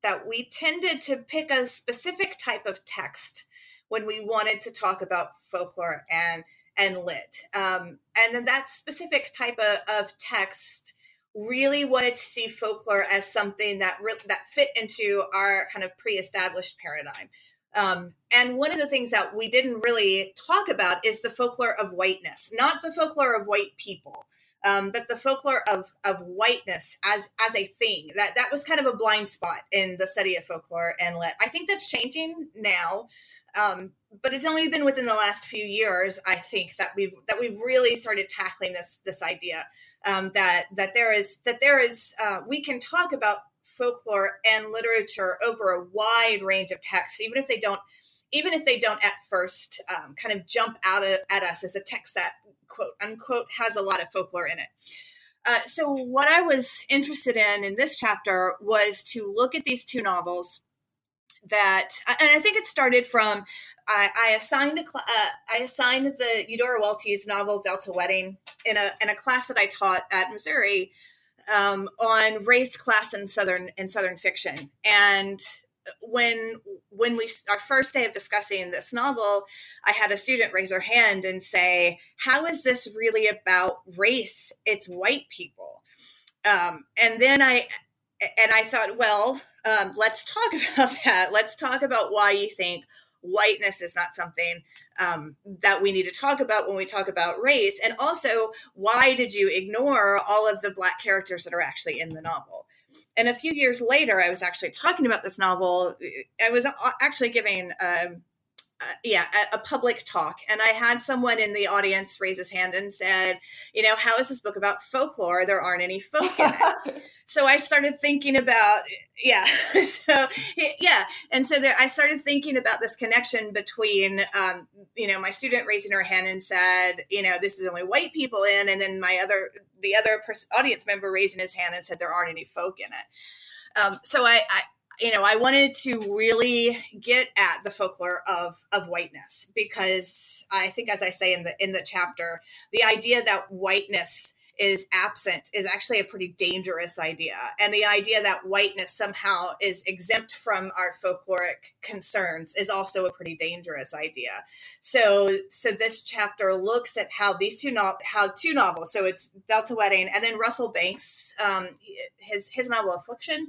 that we tended to pick a specific type of text when we wanted to talk about folklore and and lit, um, and then that specific type of, of text really wanted to see folklore as something that re- that fit into our kind of pre-established paradigm um, and one of the things that we didn't really talk about is the folklore of whiteness, not the folklore of white people, um, but the folklore of of whiteness as as a thing. That that was kind of a blind spot in the study of folklore and lit. I think that's changing now, um, but it's only been within the last few years. I think that we've that we've really started tackling this this idea um, that that there is that there is uh, we can talk about folklore and literature over a wide range of texts, even if they don't, even if they don't at first um, kind of jump out at us as a text that quote unquote has a lot of folklore in it. Uh, so what I was interested in in this chapter was to look at these two novels that, and I think it started from I, I assigned a cl- uh, I assigned the Eudora Welty's novel Delta Wedding in a in a class that I taught at Missouri um, on race, class, and southern and southern fiction. And when when we our first day of discussing this novel, I had a student raise her hand and say, "How is this really about race? It's white people." Um, and then I and I thought, well, um, let's talk about that. Let's talk about why you think whiteness is not something um, that we need to talk about when we talk about race. And also, why did you ignore all of the Black characters that are actually in the novel? And a few years later, I was actually talking about this novel. I was actually giving um, uh, yeah, a, a, public talk. And I had someone in the audience raise his hand and said, you know, how is this book about folklore? There aren't any folk in it. so I started thinking about, yeah, so yeah. And so there, I started thinking about this connection between, um, you know, my student raising her hand and said, you know, this is only white people in, and then my other, the other pers- audience member raising his hand and said there aren't any folk in it. Um, so I, I you know, I wanted to really get at the folklore of of whiteness because I think, as I say in the in the chapter, the idea that whiteness is absent is actually a pretty dangerous idea. And the idea that whiteness somehow is exempt from our folkloric concerns is also a pretty dangerous idea. So so this chapter looks at how these two no- how two novels, so it's Delta Wedding and then Russell Banks, um, his his novel Affliction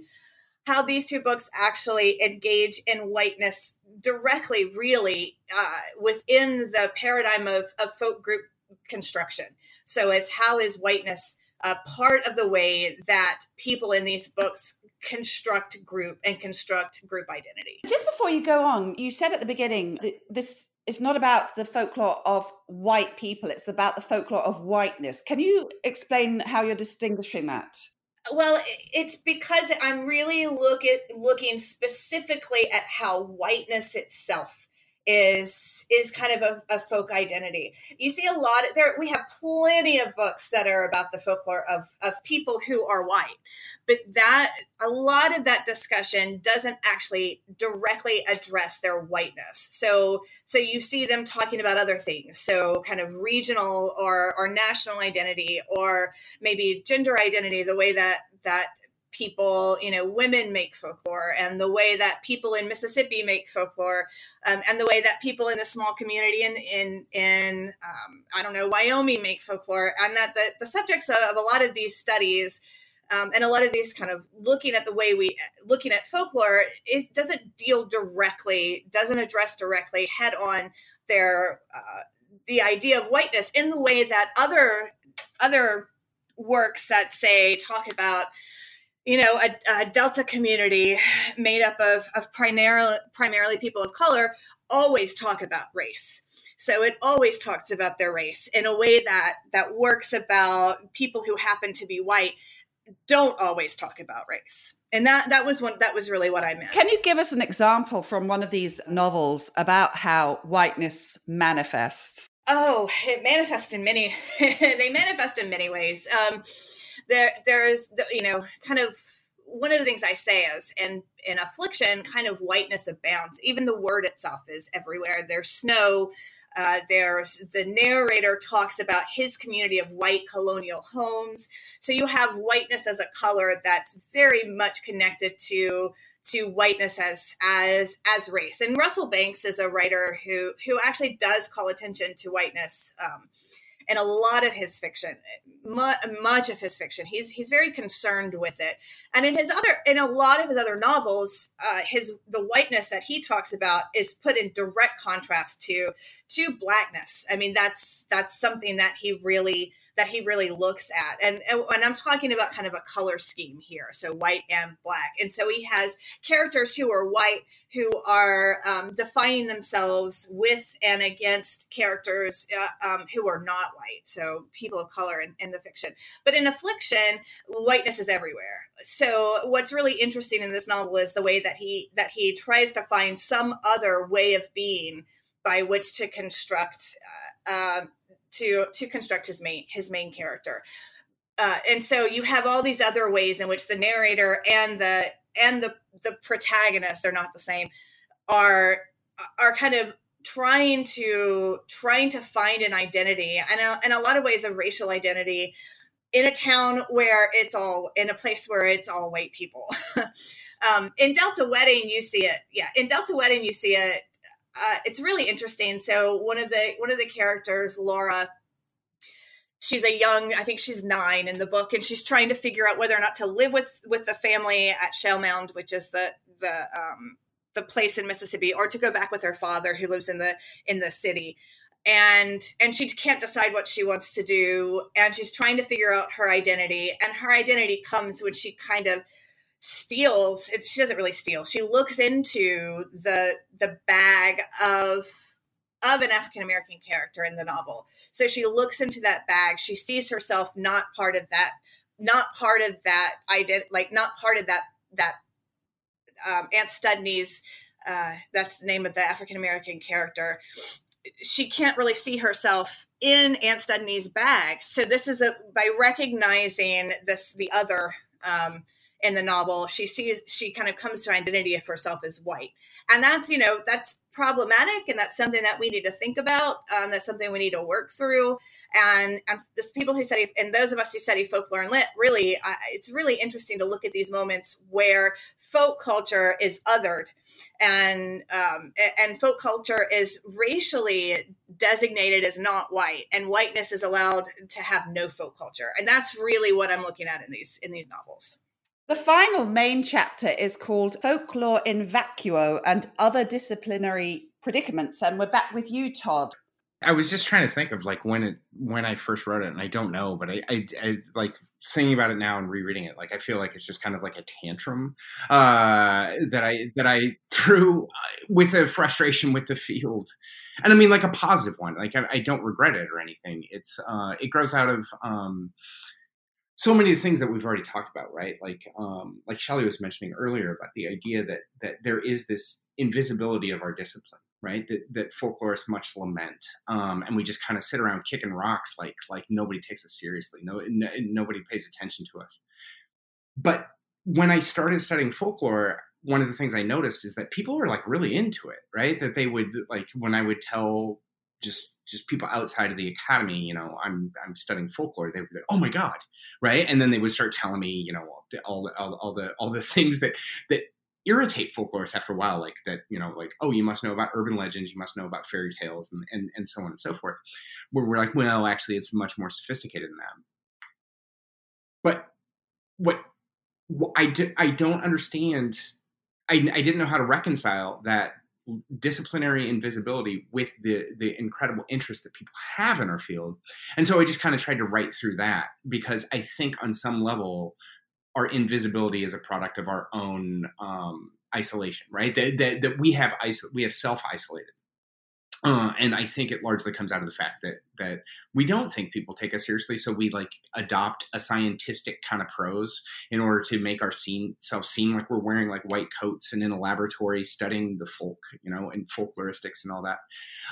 how these two books actually engage in whiteness directly, really, uh, within the paradigm of, of folk group construction. So it's how is whiteness a part of the way that people in these books construct group and construct group identity.
Just before you go on, you said at the beginning this is not about the folklore of white people, it's about the folklore of whiteness. Can you explain how you're distinguishing that?
Well, it's because I'm really look at looking specifically at how whiteness itself is is kind of a, a, folk identity. You see a lot of, there. We have plenty of books that are about the folklore of of people who are white, but that a lot of that discussion doesn't actually directly address their whiteness. So so you see them talking about other things. So kind of regional or or national identity or maybe gender identity. The way that that people, you know, women make folklore and the way that people in Mississippi make folklore um, and the way that people in the small community in, in, in um, I don't know, Wyoming make folklore and that the, the subjects of, of a lot of these studies um, and a lot of these kind of looking at the way we looking at folklore is doesn't deal directly doesn't address directly head on their uh, the idea of whiteness in the way that other other works that say talk about you know a, a delta community made up of, of primarily primarily people of color always talk about race so it always talks about their race in a way that that works about people who happen to be white don't always talk about race. And that that was one that was really what I meant.
Can you give us an example from one of these novels about how whiteness manifests?
Oh, it manifests in many they manifest in many ways. Um there there's you know kind of one of the things I say is in in affliction, kind of whiteness abounds. Even the word itself is everywhere. There's snow, uh, there's the narrator talks about his community of white colonial homes. So you have whiteness as a color that's very much connected to to whiteness as as as race. And Russell Banks is a writer who who actually does call attention to whiteness. Um, in a lot of his fiction, much of his fiction, he's he's very concerned with it. And in his other, in a lot of his other novels, uh, his the whiteness that he talks about is put in direct contrast to to blackness. I mean, that's that's something that he really that he really looks at. And, and I'm talking about kind of a color scheme here. So white and black. And so he has characters who are white who are um, defining themselves with and against characters uh, um, who are not white. So people of color in, in the fiction. But in Affliction, whiteness is everywhere. So what's really interesting in this novel is the way that he that he tries to find some other way of being by which to construct uh, uh, to to construct his main his main character. Uh, and so you have all these other ways in which the narrator and the and the the protagonist they're not the same are are kind of trying to trying to find an identity and a, and a lot of ways of racial identity in a town where it's all in a place where it's all white people um, in delta wedding you see it yeah in delta wedding you see it uh, it's really interesting. So one of the one of the characters, Laura, she's a young, I think she's nine in the book, and she's trying to figure out whether or not to live with with the family at Shell Mound, which is the the um, the place in Mississippi, or to go back with her father, who lives in the in the city. And and she can't decide what she wants to do, and she's trying to figure out her identity. And her identity comes when she kind of steals she doesn't really steal. She looks into the the bag of of an african american character in the novel. So she looks into that bag. She sees herself not part of that not part of that ident like not part of that that um, aunt studney's uh, that's the name of the african american character. She can't really see herself in aunt studney's bag. So this is a by recognizing this the other um, in the novel she sees she kind of comes to an identity of herself as white. And that's you know that's problematic and that's something that we need to think about um, that's something we need to work through. And and this people who study and those of us who study folklore and lit really uh, it's really interesting to look at these moments where folk culture is othered. And um, and folk culture is racially designated as not white and whiteness is allowed to have no folk culture. And that's really what i'm looking at in these in these novels
the final main chapter is called Folklore in Vacuo and Other Disciplinary Predicaments. And we're back with you, Todd.
I was just trying to think of like when it when I first wrote it, and I don't know, but I, I, I like thinking about it now and rereading it. Like I feel like it's just kind of like a tantrum uh, that I that I threw uh, with a frustration with the field, and I mean like a positive one. Like I, I don't regret it or anything. It's uh, it grows out of um, so many things that we've already talked about, right? Like, um, like Shelley was mentioning earlier about the idea that that there is this invisibility of our discipline, right? That that folklorists much lament, um, and we just kind of sit around kicking rocks like like nobody takes us seriously. No, no, nobody pays attention to us. But when I started studying folklore, one of the things I noticed is that people were like really into it, right? That they would like when I would tell just just people outside of the academy, you know, I'm I'm studying folklore. They would like, oh my god, right? And then they would start telling me, you know, all all, all the all the things that that irritate folklorists after a while, like that, you know, like oh, you must know about urban legends, you must know about fairy tales, and and and so on and so forth. Where we're like, well, actually, it's much more sophisticated than that. But what, what I, do, I don't understand. I, I didn't know how to reconcile that disciplinary invisibility with the the incredible interest that people have in our field. And so i just kind of tried to write through that because i think on some level our invisibility is a product of our own um, isolation right? That, that, that we have iso- we have self-isolated uh, and I think it largely comes out of the fact that that we don't think people take us seriously, so we like adopt a scientific kind of prose in order to make our scene self seem like we're wearing like white coats and in a laboratory studying the folk, you know, and folkloristics and all that,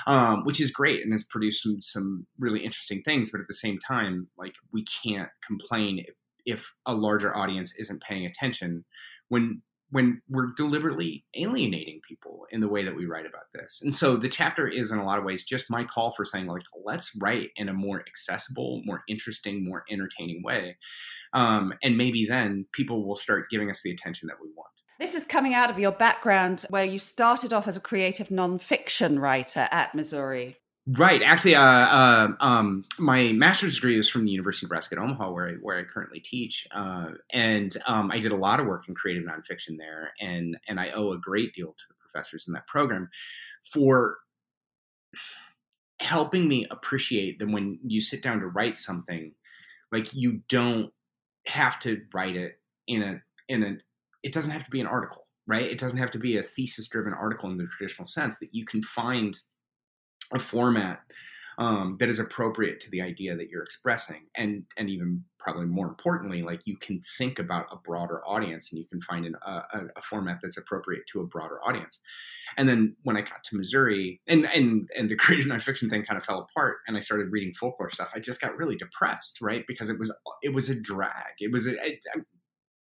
um, which is great and has produced some some really interesting things. But at the same time, like we can't complain if, if a larger audience isn't paying attention when when we're deliberately alienating people in the way that we write about this. And so the chapter is in a lot of ways just my call for saying like let's write in a more accessible, more interesting, more entertaining way. Um, and maybe then people will start giving us the attention that we want.
This is coming out of your background where you started off as a creative nonfiction writer at Missouri.
Right. Actually, uh, uh, um, my master's degree is from the University of Nebraska at Omaha, where I, where I currently teach, uh, and um, I did a lot of work in creative nonfiction there, and and I owe a great deal to the professors in that program for helping me appreciate that when you sit down to write something, like you don't have to write it in a in a. It doesn't have to be an article, right? It doesn't have to be a thesis driven article in the traditional sense. That you can find a format um, that is appropriate to the idea that you're expressing. And and even probably more importantly like you can think about a broader audience and you can find an, a, a, format that's appropriate to a broader audience. And then when i got to missouri and and and the creative nonfiction thing kind of fell apart and i started reading folklore stuff i just got really depressed right? Because it was it was a drag. It was a, I,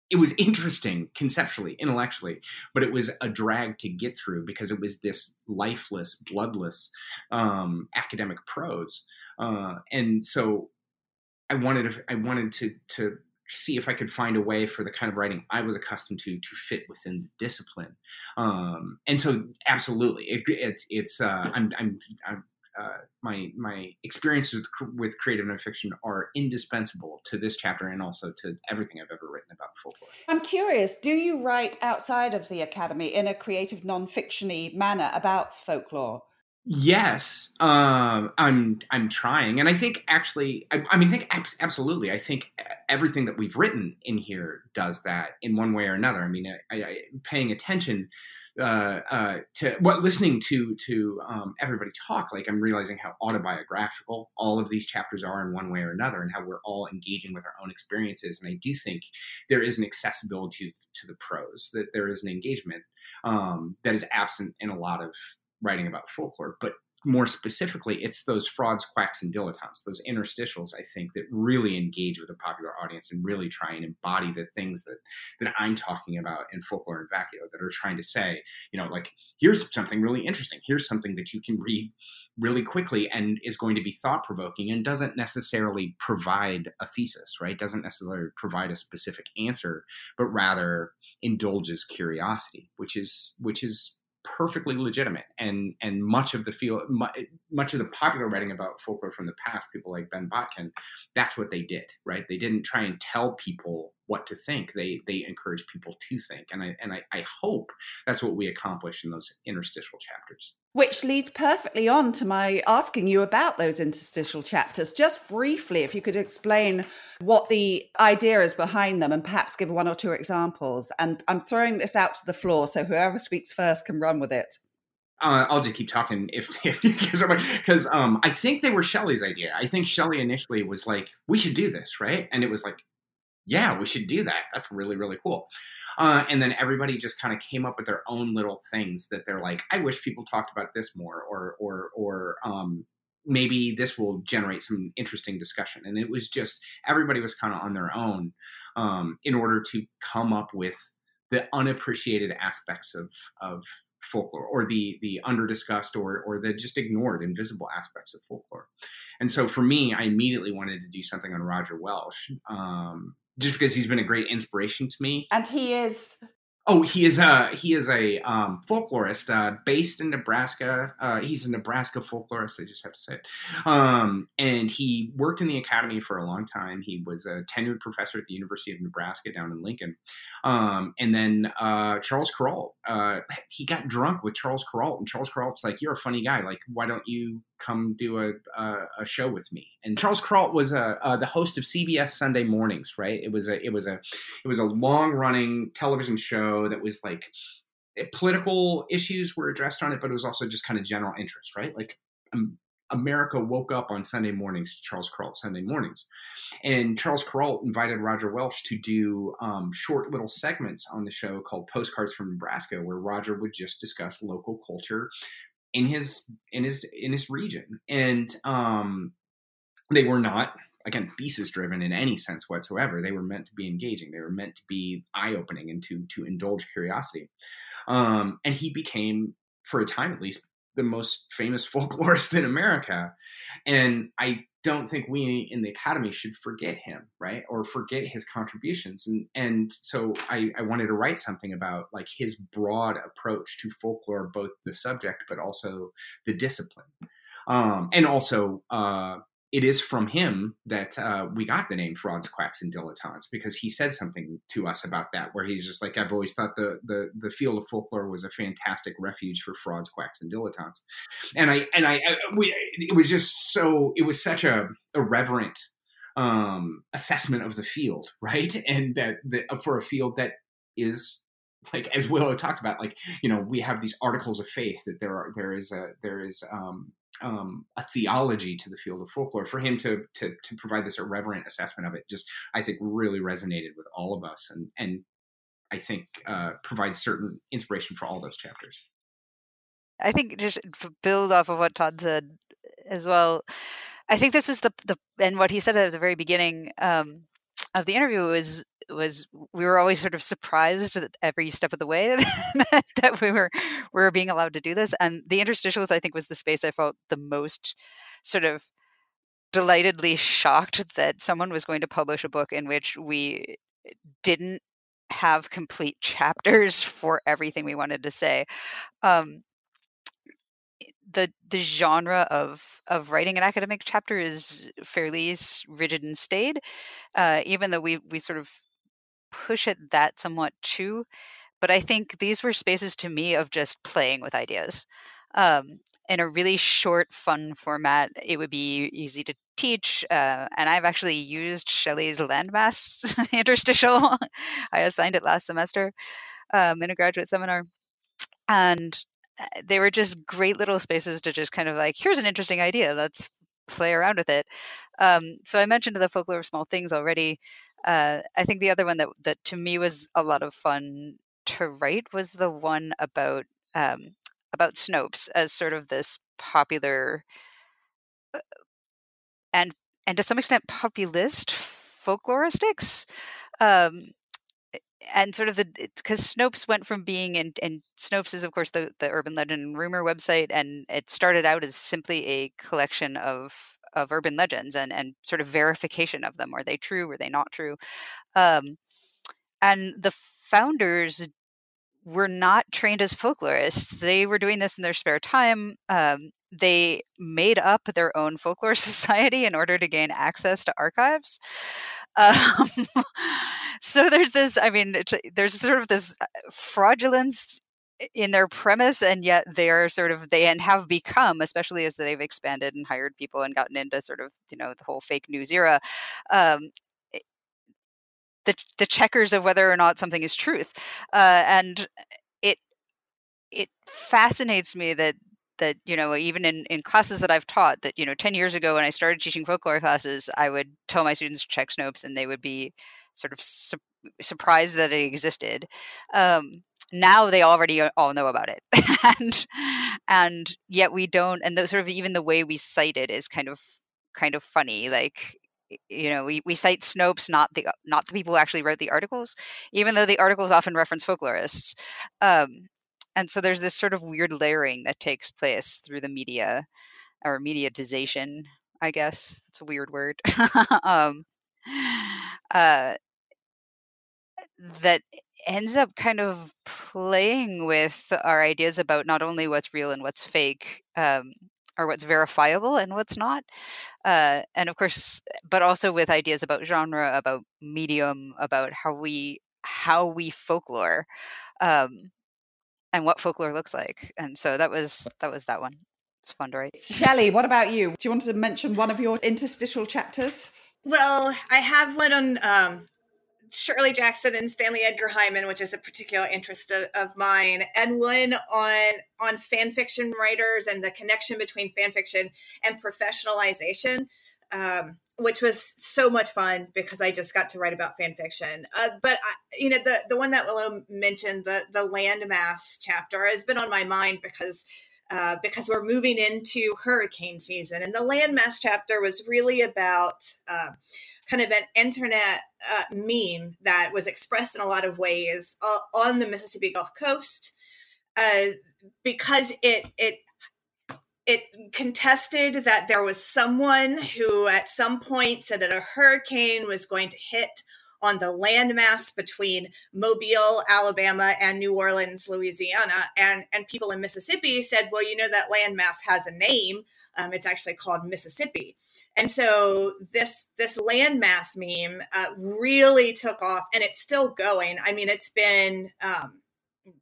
it was interesting conceptually, intellectually, but it was a drag to get through because it was this lifeless, bloodless um, academic prose, uh, and so I wanted to, I wanted to to see if I could find a way for the kind of writing I was accustomed to to fit within the discipline, um, and so absolutely, it, it, it's uh, I'm, I'm I'm uh, my my experiences with, with creative nonfiction are indispensable to this chapter and also to everything I've ever written about folklore.
I'm curious, do you write outside of the academy in a creative nonfictiony manner about folklore?
Yes, um, I'm I'm trying, and I think actually, I, I mean, I think absolutely. I think everything that we've written in here does that in one way or another. I mean, I, I, paying attention uh, uh, to what listening to to um, everybody talk, like I'm realizing how autobiographical all of these chapters are in one way or another, and how we're all engaging with our own experiences. And I do think there is an accessibility to, to the prose, that there is an engagement um, that is absent in a lot of writing about folklore. But more specifically, it's those frauds, quacks, and dilettantes, those interstitials, I think, that really engage with a popular audience and really try and embody the things that that I'm talking about in folklore and vacuo that are trying to say, you know, like here's something really interesting. Here's something that you can read really quickly and is going to be thought provoking and doesn't necessarily provide a thesis, right? Doesn't necessarily provide a specific answer, but rather indulges curiosity, which is which is perfectly legitimate. And and much of the feel much of the popular writing about folklore from the past people like ben botkin that's what they did right? They didn't try and tell people what to think. They they encourage people to think. And i and i, I hope that's what we accomplish in those interstitial chapters
which leads perfectly on to my asking you about those interstitial chapters. Just briefly, if you could explain what the idea is behind them and perhaps give one or two examples. And I'm throwing this out to the floor, so whoever speaks first can run with it.
Uh, I'll just keep talking if because um, I think they were Shelley's idea. I think Shelley initially was like, "We should do this, right?" And it was like, "Yeah, we should do that. That's really really cool." Uh, and then everybody just kind of came up with their own little things that they're like, I wish people talked about this more, or or or um, maybe this will generate some interesting discussion. And it was just everybody was kind of on their own um, in order to come up with the unappreciated aspects of of folklore or the the underdiscussed or or the just ignored invisible aspects of folklore and so for me i immediately wanted to do something on roger welsch um, just because he's been a great inspiration to me.
And he is
Oh, he is a he is a um, folklorist uh, based in Nebraska. Uh, he's a Nebraska folklorist. I just have to say it. Um, and he worked in the academy for a long time. He was a tenured professor at the University of Nebraska down in Lincoln. Um, and then uh, Charles Kuralt, uh, he got drunk with Charles Kuralt, and Charles Kuralt's like, "You're a funny guy. Like, why don't you come do a a, a show with me?" And Charles Kuralt was a, uh, the host of CBS Sunday Mornings. Right? It was a it was a it was a long running television show that was like eh, political issues were addressed on it, but it was also just kind of general interest. Right? Like. Um, America woke up on Sunday mornings to Charles Kuralt Sunday mornings. And Charles Kuralt invited Roger Welsch to do um, short little segments on the show called Postcards from Nebraska, where Roger would just discuss local culture in his in his in his region. And um, they were not again thesis driven in any sense whatsoever. They were meant to be engaging. They were meant to be eye opening and to to indulge curiosity. Um, and he became, for a time at least, the most famous folklorist in America. And I don't think we in the academy should forget him, right? Or forget his contributions. And and so I, I wanted to write something about like his broad approach to folklore, both the subject but also the discipline. Um, and also uh, it is from him that uh, we got the name frauds quacks and dilettantes because he said something to us about that where he's just like i've always thought the the, the field of folklore was a fantastic refuge for frauds quacks and dilettantes. And i and i, I we, it was just so it was such a irreverent um assessment of the field right? And that the, for a field that is like as Willow talked about, like you know, we have these articles of faith that there are there is a there is um, um, a theology to the field of folklore. For him to, to to provide this irreverent assessment of it, just I think really resonated with all of us, and and I think uh, provides certain inspiration for all those chapters.
I think just build off of what Todd said as well. I think this is the the and what he said at the very beginning um, of the interview was was we were always sort of surprised at every step of the way that, that we were we were being allowed to do this. And the interstitials, I think, was the space I felt the most sort of delightedly shocked that someone was going to publish a book in which we didn't have complete chapters for everything we wanted to say. Um, the the genre of of writing an academic chapter is fairly rigid and staid, uh, even though we we sort of push it that somewhat too. But I think these were spaces to me of just playing with ideas. Um, in a really short, fun format, it would be easy to teach. Uh, and I've actually used Shelley's landmass interstitial. I assigned it last semester um, in a graduate seminar. And uh, they were just great little spaces to just kind of like, here's an interesting idea. Let's play around with it. Um, so I mentioned the folklore of small things already. Uh, I think the other one that that to me was a lot of fun to write was the one about um, about Snopes as sort of this popular uh, and and to some extent populist folkloristics. Um, and sort of the because Snopes went from being and and Snopes is of course the the urban legend and rumor website and it started out as simply a collection of of urban legends and and sort of verification of them. Are they true? Were they not true? Um, and the founders were not trained as folklorists. They were doing this in their spare time. Um, they made up their own folklore society in order to gain access to archives. Um, so there's this, I mean, there's sort of this uh, fraudulence in their premise and yet they are sort of they and have become especially as they've expanded and hired people and gotten into sort of you know the whole fake news era um, the the checkers of whether or not something is truth uh, and it it fascinates me that that you know even in in classes that I've taught that you know 10 years ago when I started teaching folklore classes I would tell my students check Snopes and they would be sort of su- surprised that it existed um, now they already all know about it. And and yet we don't and the, sort of even the way we cite it is kind of kind of funny like you know we, we cite snopes not the not the people who actually wrote the articles even though the articles often reference folklorists um, and so there's this sort of weird layering that takes place through the media or mediatization i guess it's a weird word um, uh, that ends up kind of playing with our ideas about not only what's real and what's fake, um, or what's verifiable and what's not. Uh, and of course, but also with ideas about genre, about medium, about how we how we folklore, um, and what folklore looks like. And so that was that was that one. It's fun to write.
Shelley, what about you? Do you want to mention one of your interstitial chapters?
Well, I have one on um, Shirley Jackson and Stanley Edgar Hyman, which is a particular interest of, of, mine, and one on on fan fiction writers and the connection between fan fiction and professionalization, um, which was so much fun because I just got to write about fan fiction. Uh, but I, you know, the the one that Willow mentioned, the the landmass chapter, has been on my mind because. Uh, because we're moving into hurricane season, and the landmass chapter was really about uh, kind of an internet uh, meme that was expressed in a lot of ways uh, on the Mississippi Gulf Coast uh, because it it it contested that there was someone who at some point said that a hurricane was going to hit on the landmass between Mobile, Alabama, and New Orleans, Louisiana. And, and people in Mississippi said, well, you know, that landmass has a name. Um, it's actually called Mississippi. And so this this landmass meme uh, really took off, and it's still going. I mean, it's been um,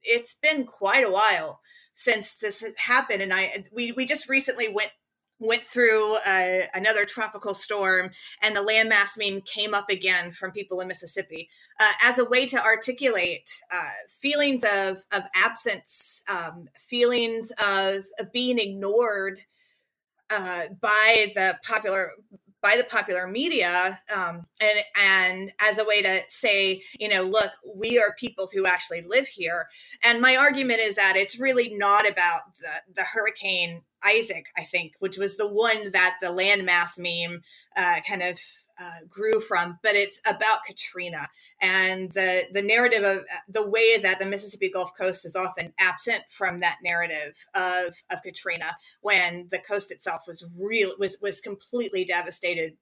it's been quite a while since this happened, and I we we just recently went went through uh, another tropical storm, and the landmass meme came up again from people in Mississippi. Uh, as a way to articulate uh, feelings of of absence, um, feelings of, of being ignored uh, by the popular by the popular media um, and and as a way to say you know look we are people who actually live here. And my argument is that it's really not about the, the hurricane isaac i think which was the one that the landmass meme uh, kind of uh, grew from, but it's about Katrina. And the the narrative of uh, the way that the Mississippi Gulf Coast is often absent from that narrative of of Katrina when the coast itself was real was was completely devastated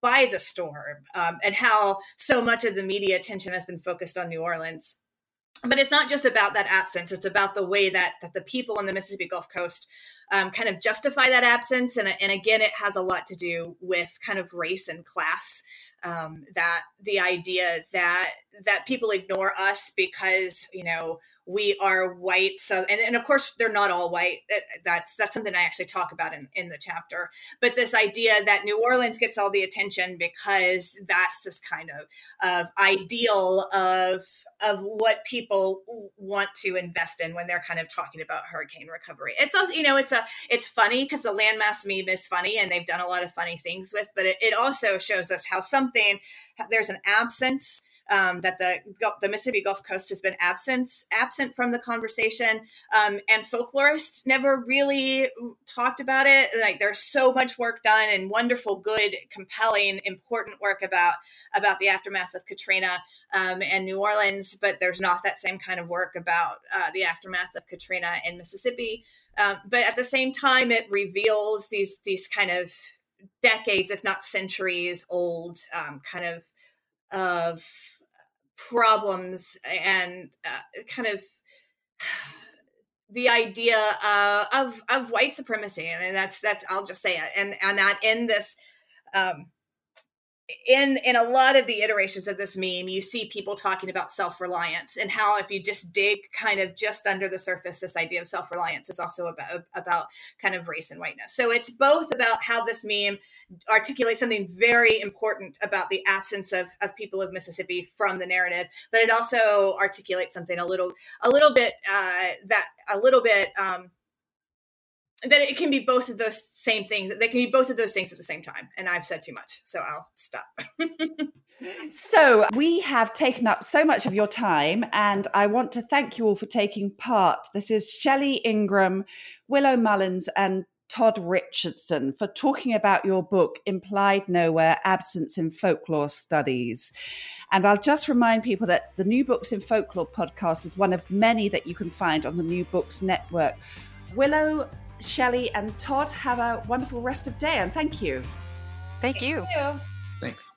by the storm um, and how so much of the media attention has been focused on New Orleans. But it's not just about that absence it's about the way that that the people on the mississippi gulf coast um, kind of justify that absence. And, and again it has a lot to do with kind of race and class um, that the idea that that people ignore us because you know we are white. So and, and of course they're not all white. That's that's something i actually talk about in, in the chapter. But this idea that new orleans gets all the attention because that's this kind of of ideal of of what people want to invest in when they're kind of talking about hurricane recovery. It's also you know it's a it's funny because the landmass meme is funny and they've done a lot of funny things with but it, it also shows us how something there's an absence um, that the the Mississippi Gulf Coast has been absent absent from the conversation, um, and folklorists never really talked about it. Like there's so much work done and wonderful, good, compelling, important work about about the aftermath of Katrina um, and New Orleans, but there's not that same kind of work about uh, the aftermath of Katrina in Mississippi. Um, but at the same time, it reveals these these kind of decades, if not centuries old, um, kind of of problems and uh, kind of the idea uh, of of white supremacy. I mean, that's that's I'll just say it, and and that in this um, in in a lot of the iterations of this meme you see people talking about self-reliance and how if you just dig kind of just under the surface this idea of self-reliance is also about about kind of race and whiteness. So it's both about how this meme articulates something very important about the absence of, of people of mississippi from the narrative but it also articulates something a little a little bit uh, that a little bit um, that it can be both of those same things. They can be both of those things at the same time. And I've said too much, so I'll stop.
so we have taken up so much of your time, and I want to thank you all for taking part. This is Shelley Ingram, Willow Mullins, and Todd Richardson for talking about your book, Implied Nowhere Absence in Folklore Studies. And I'll just remind people that the New Books in Folklore podcast is one of many that you can find on the New Books Network. Willow Shelley and Todd, have a wonderful rest of day and thank you.
Thank you.
Thank you.
Thanks.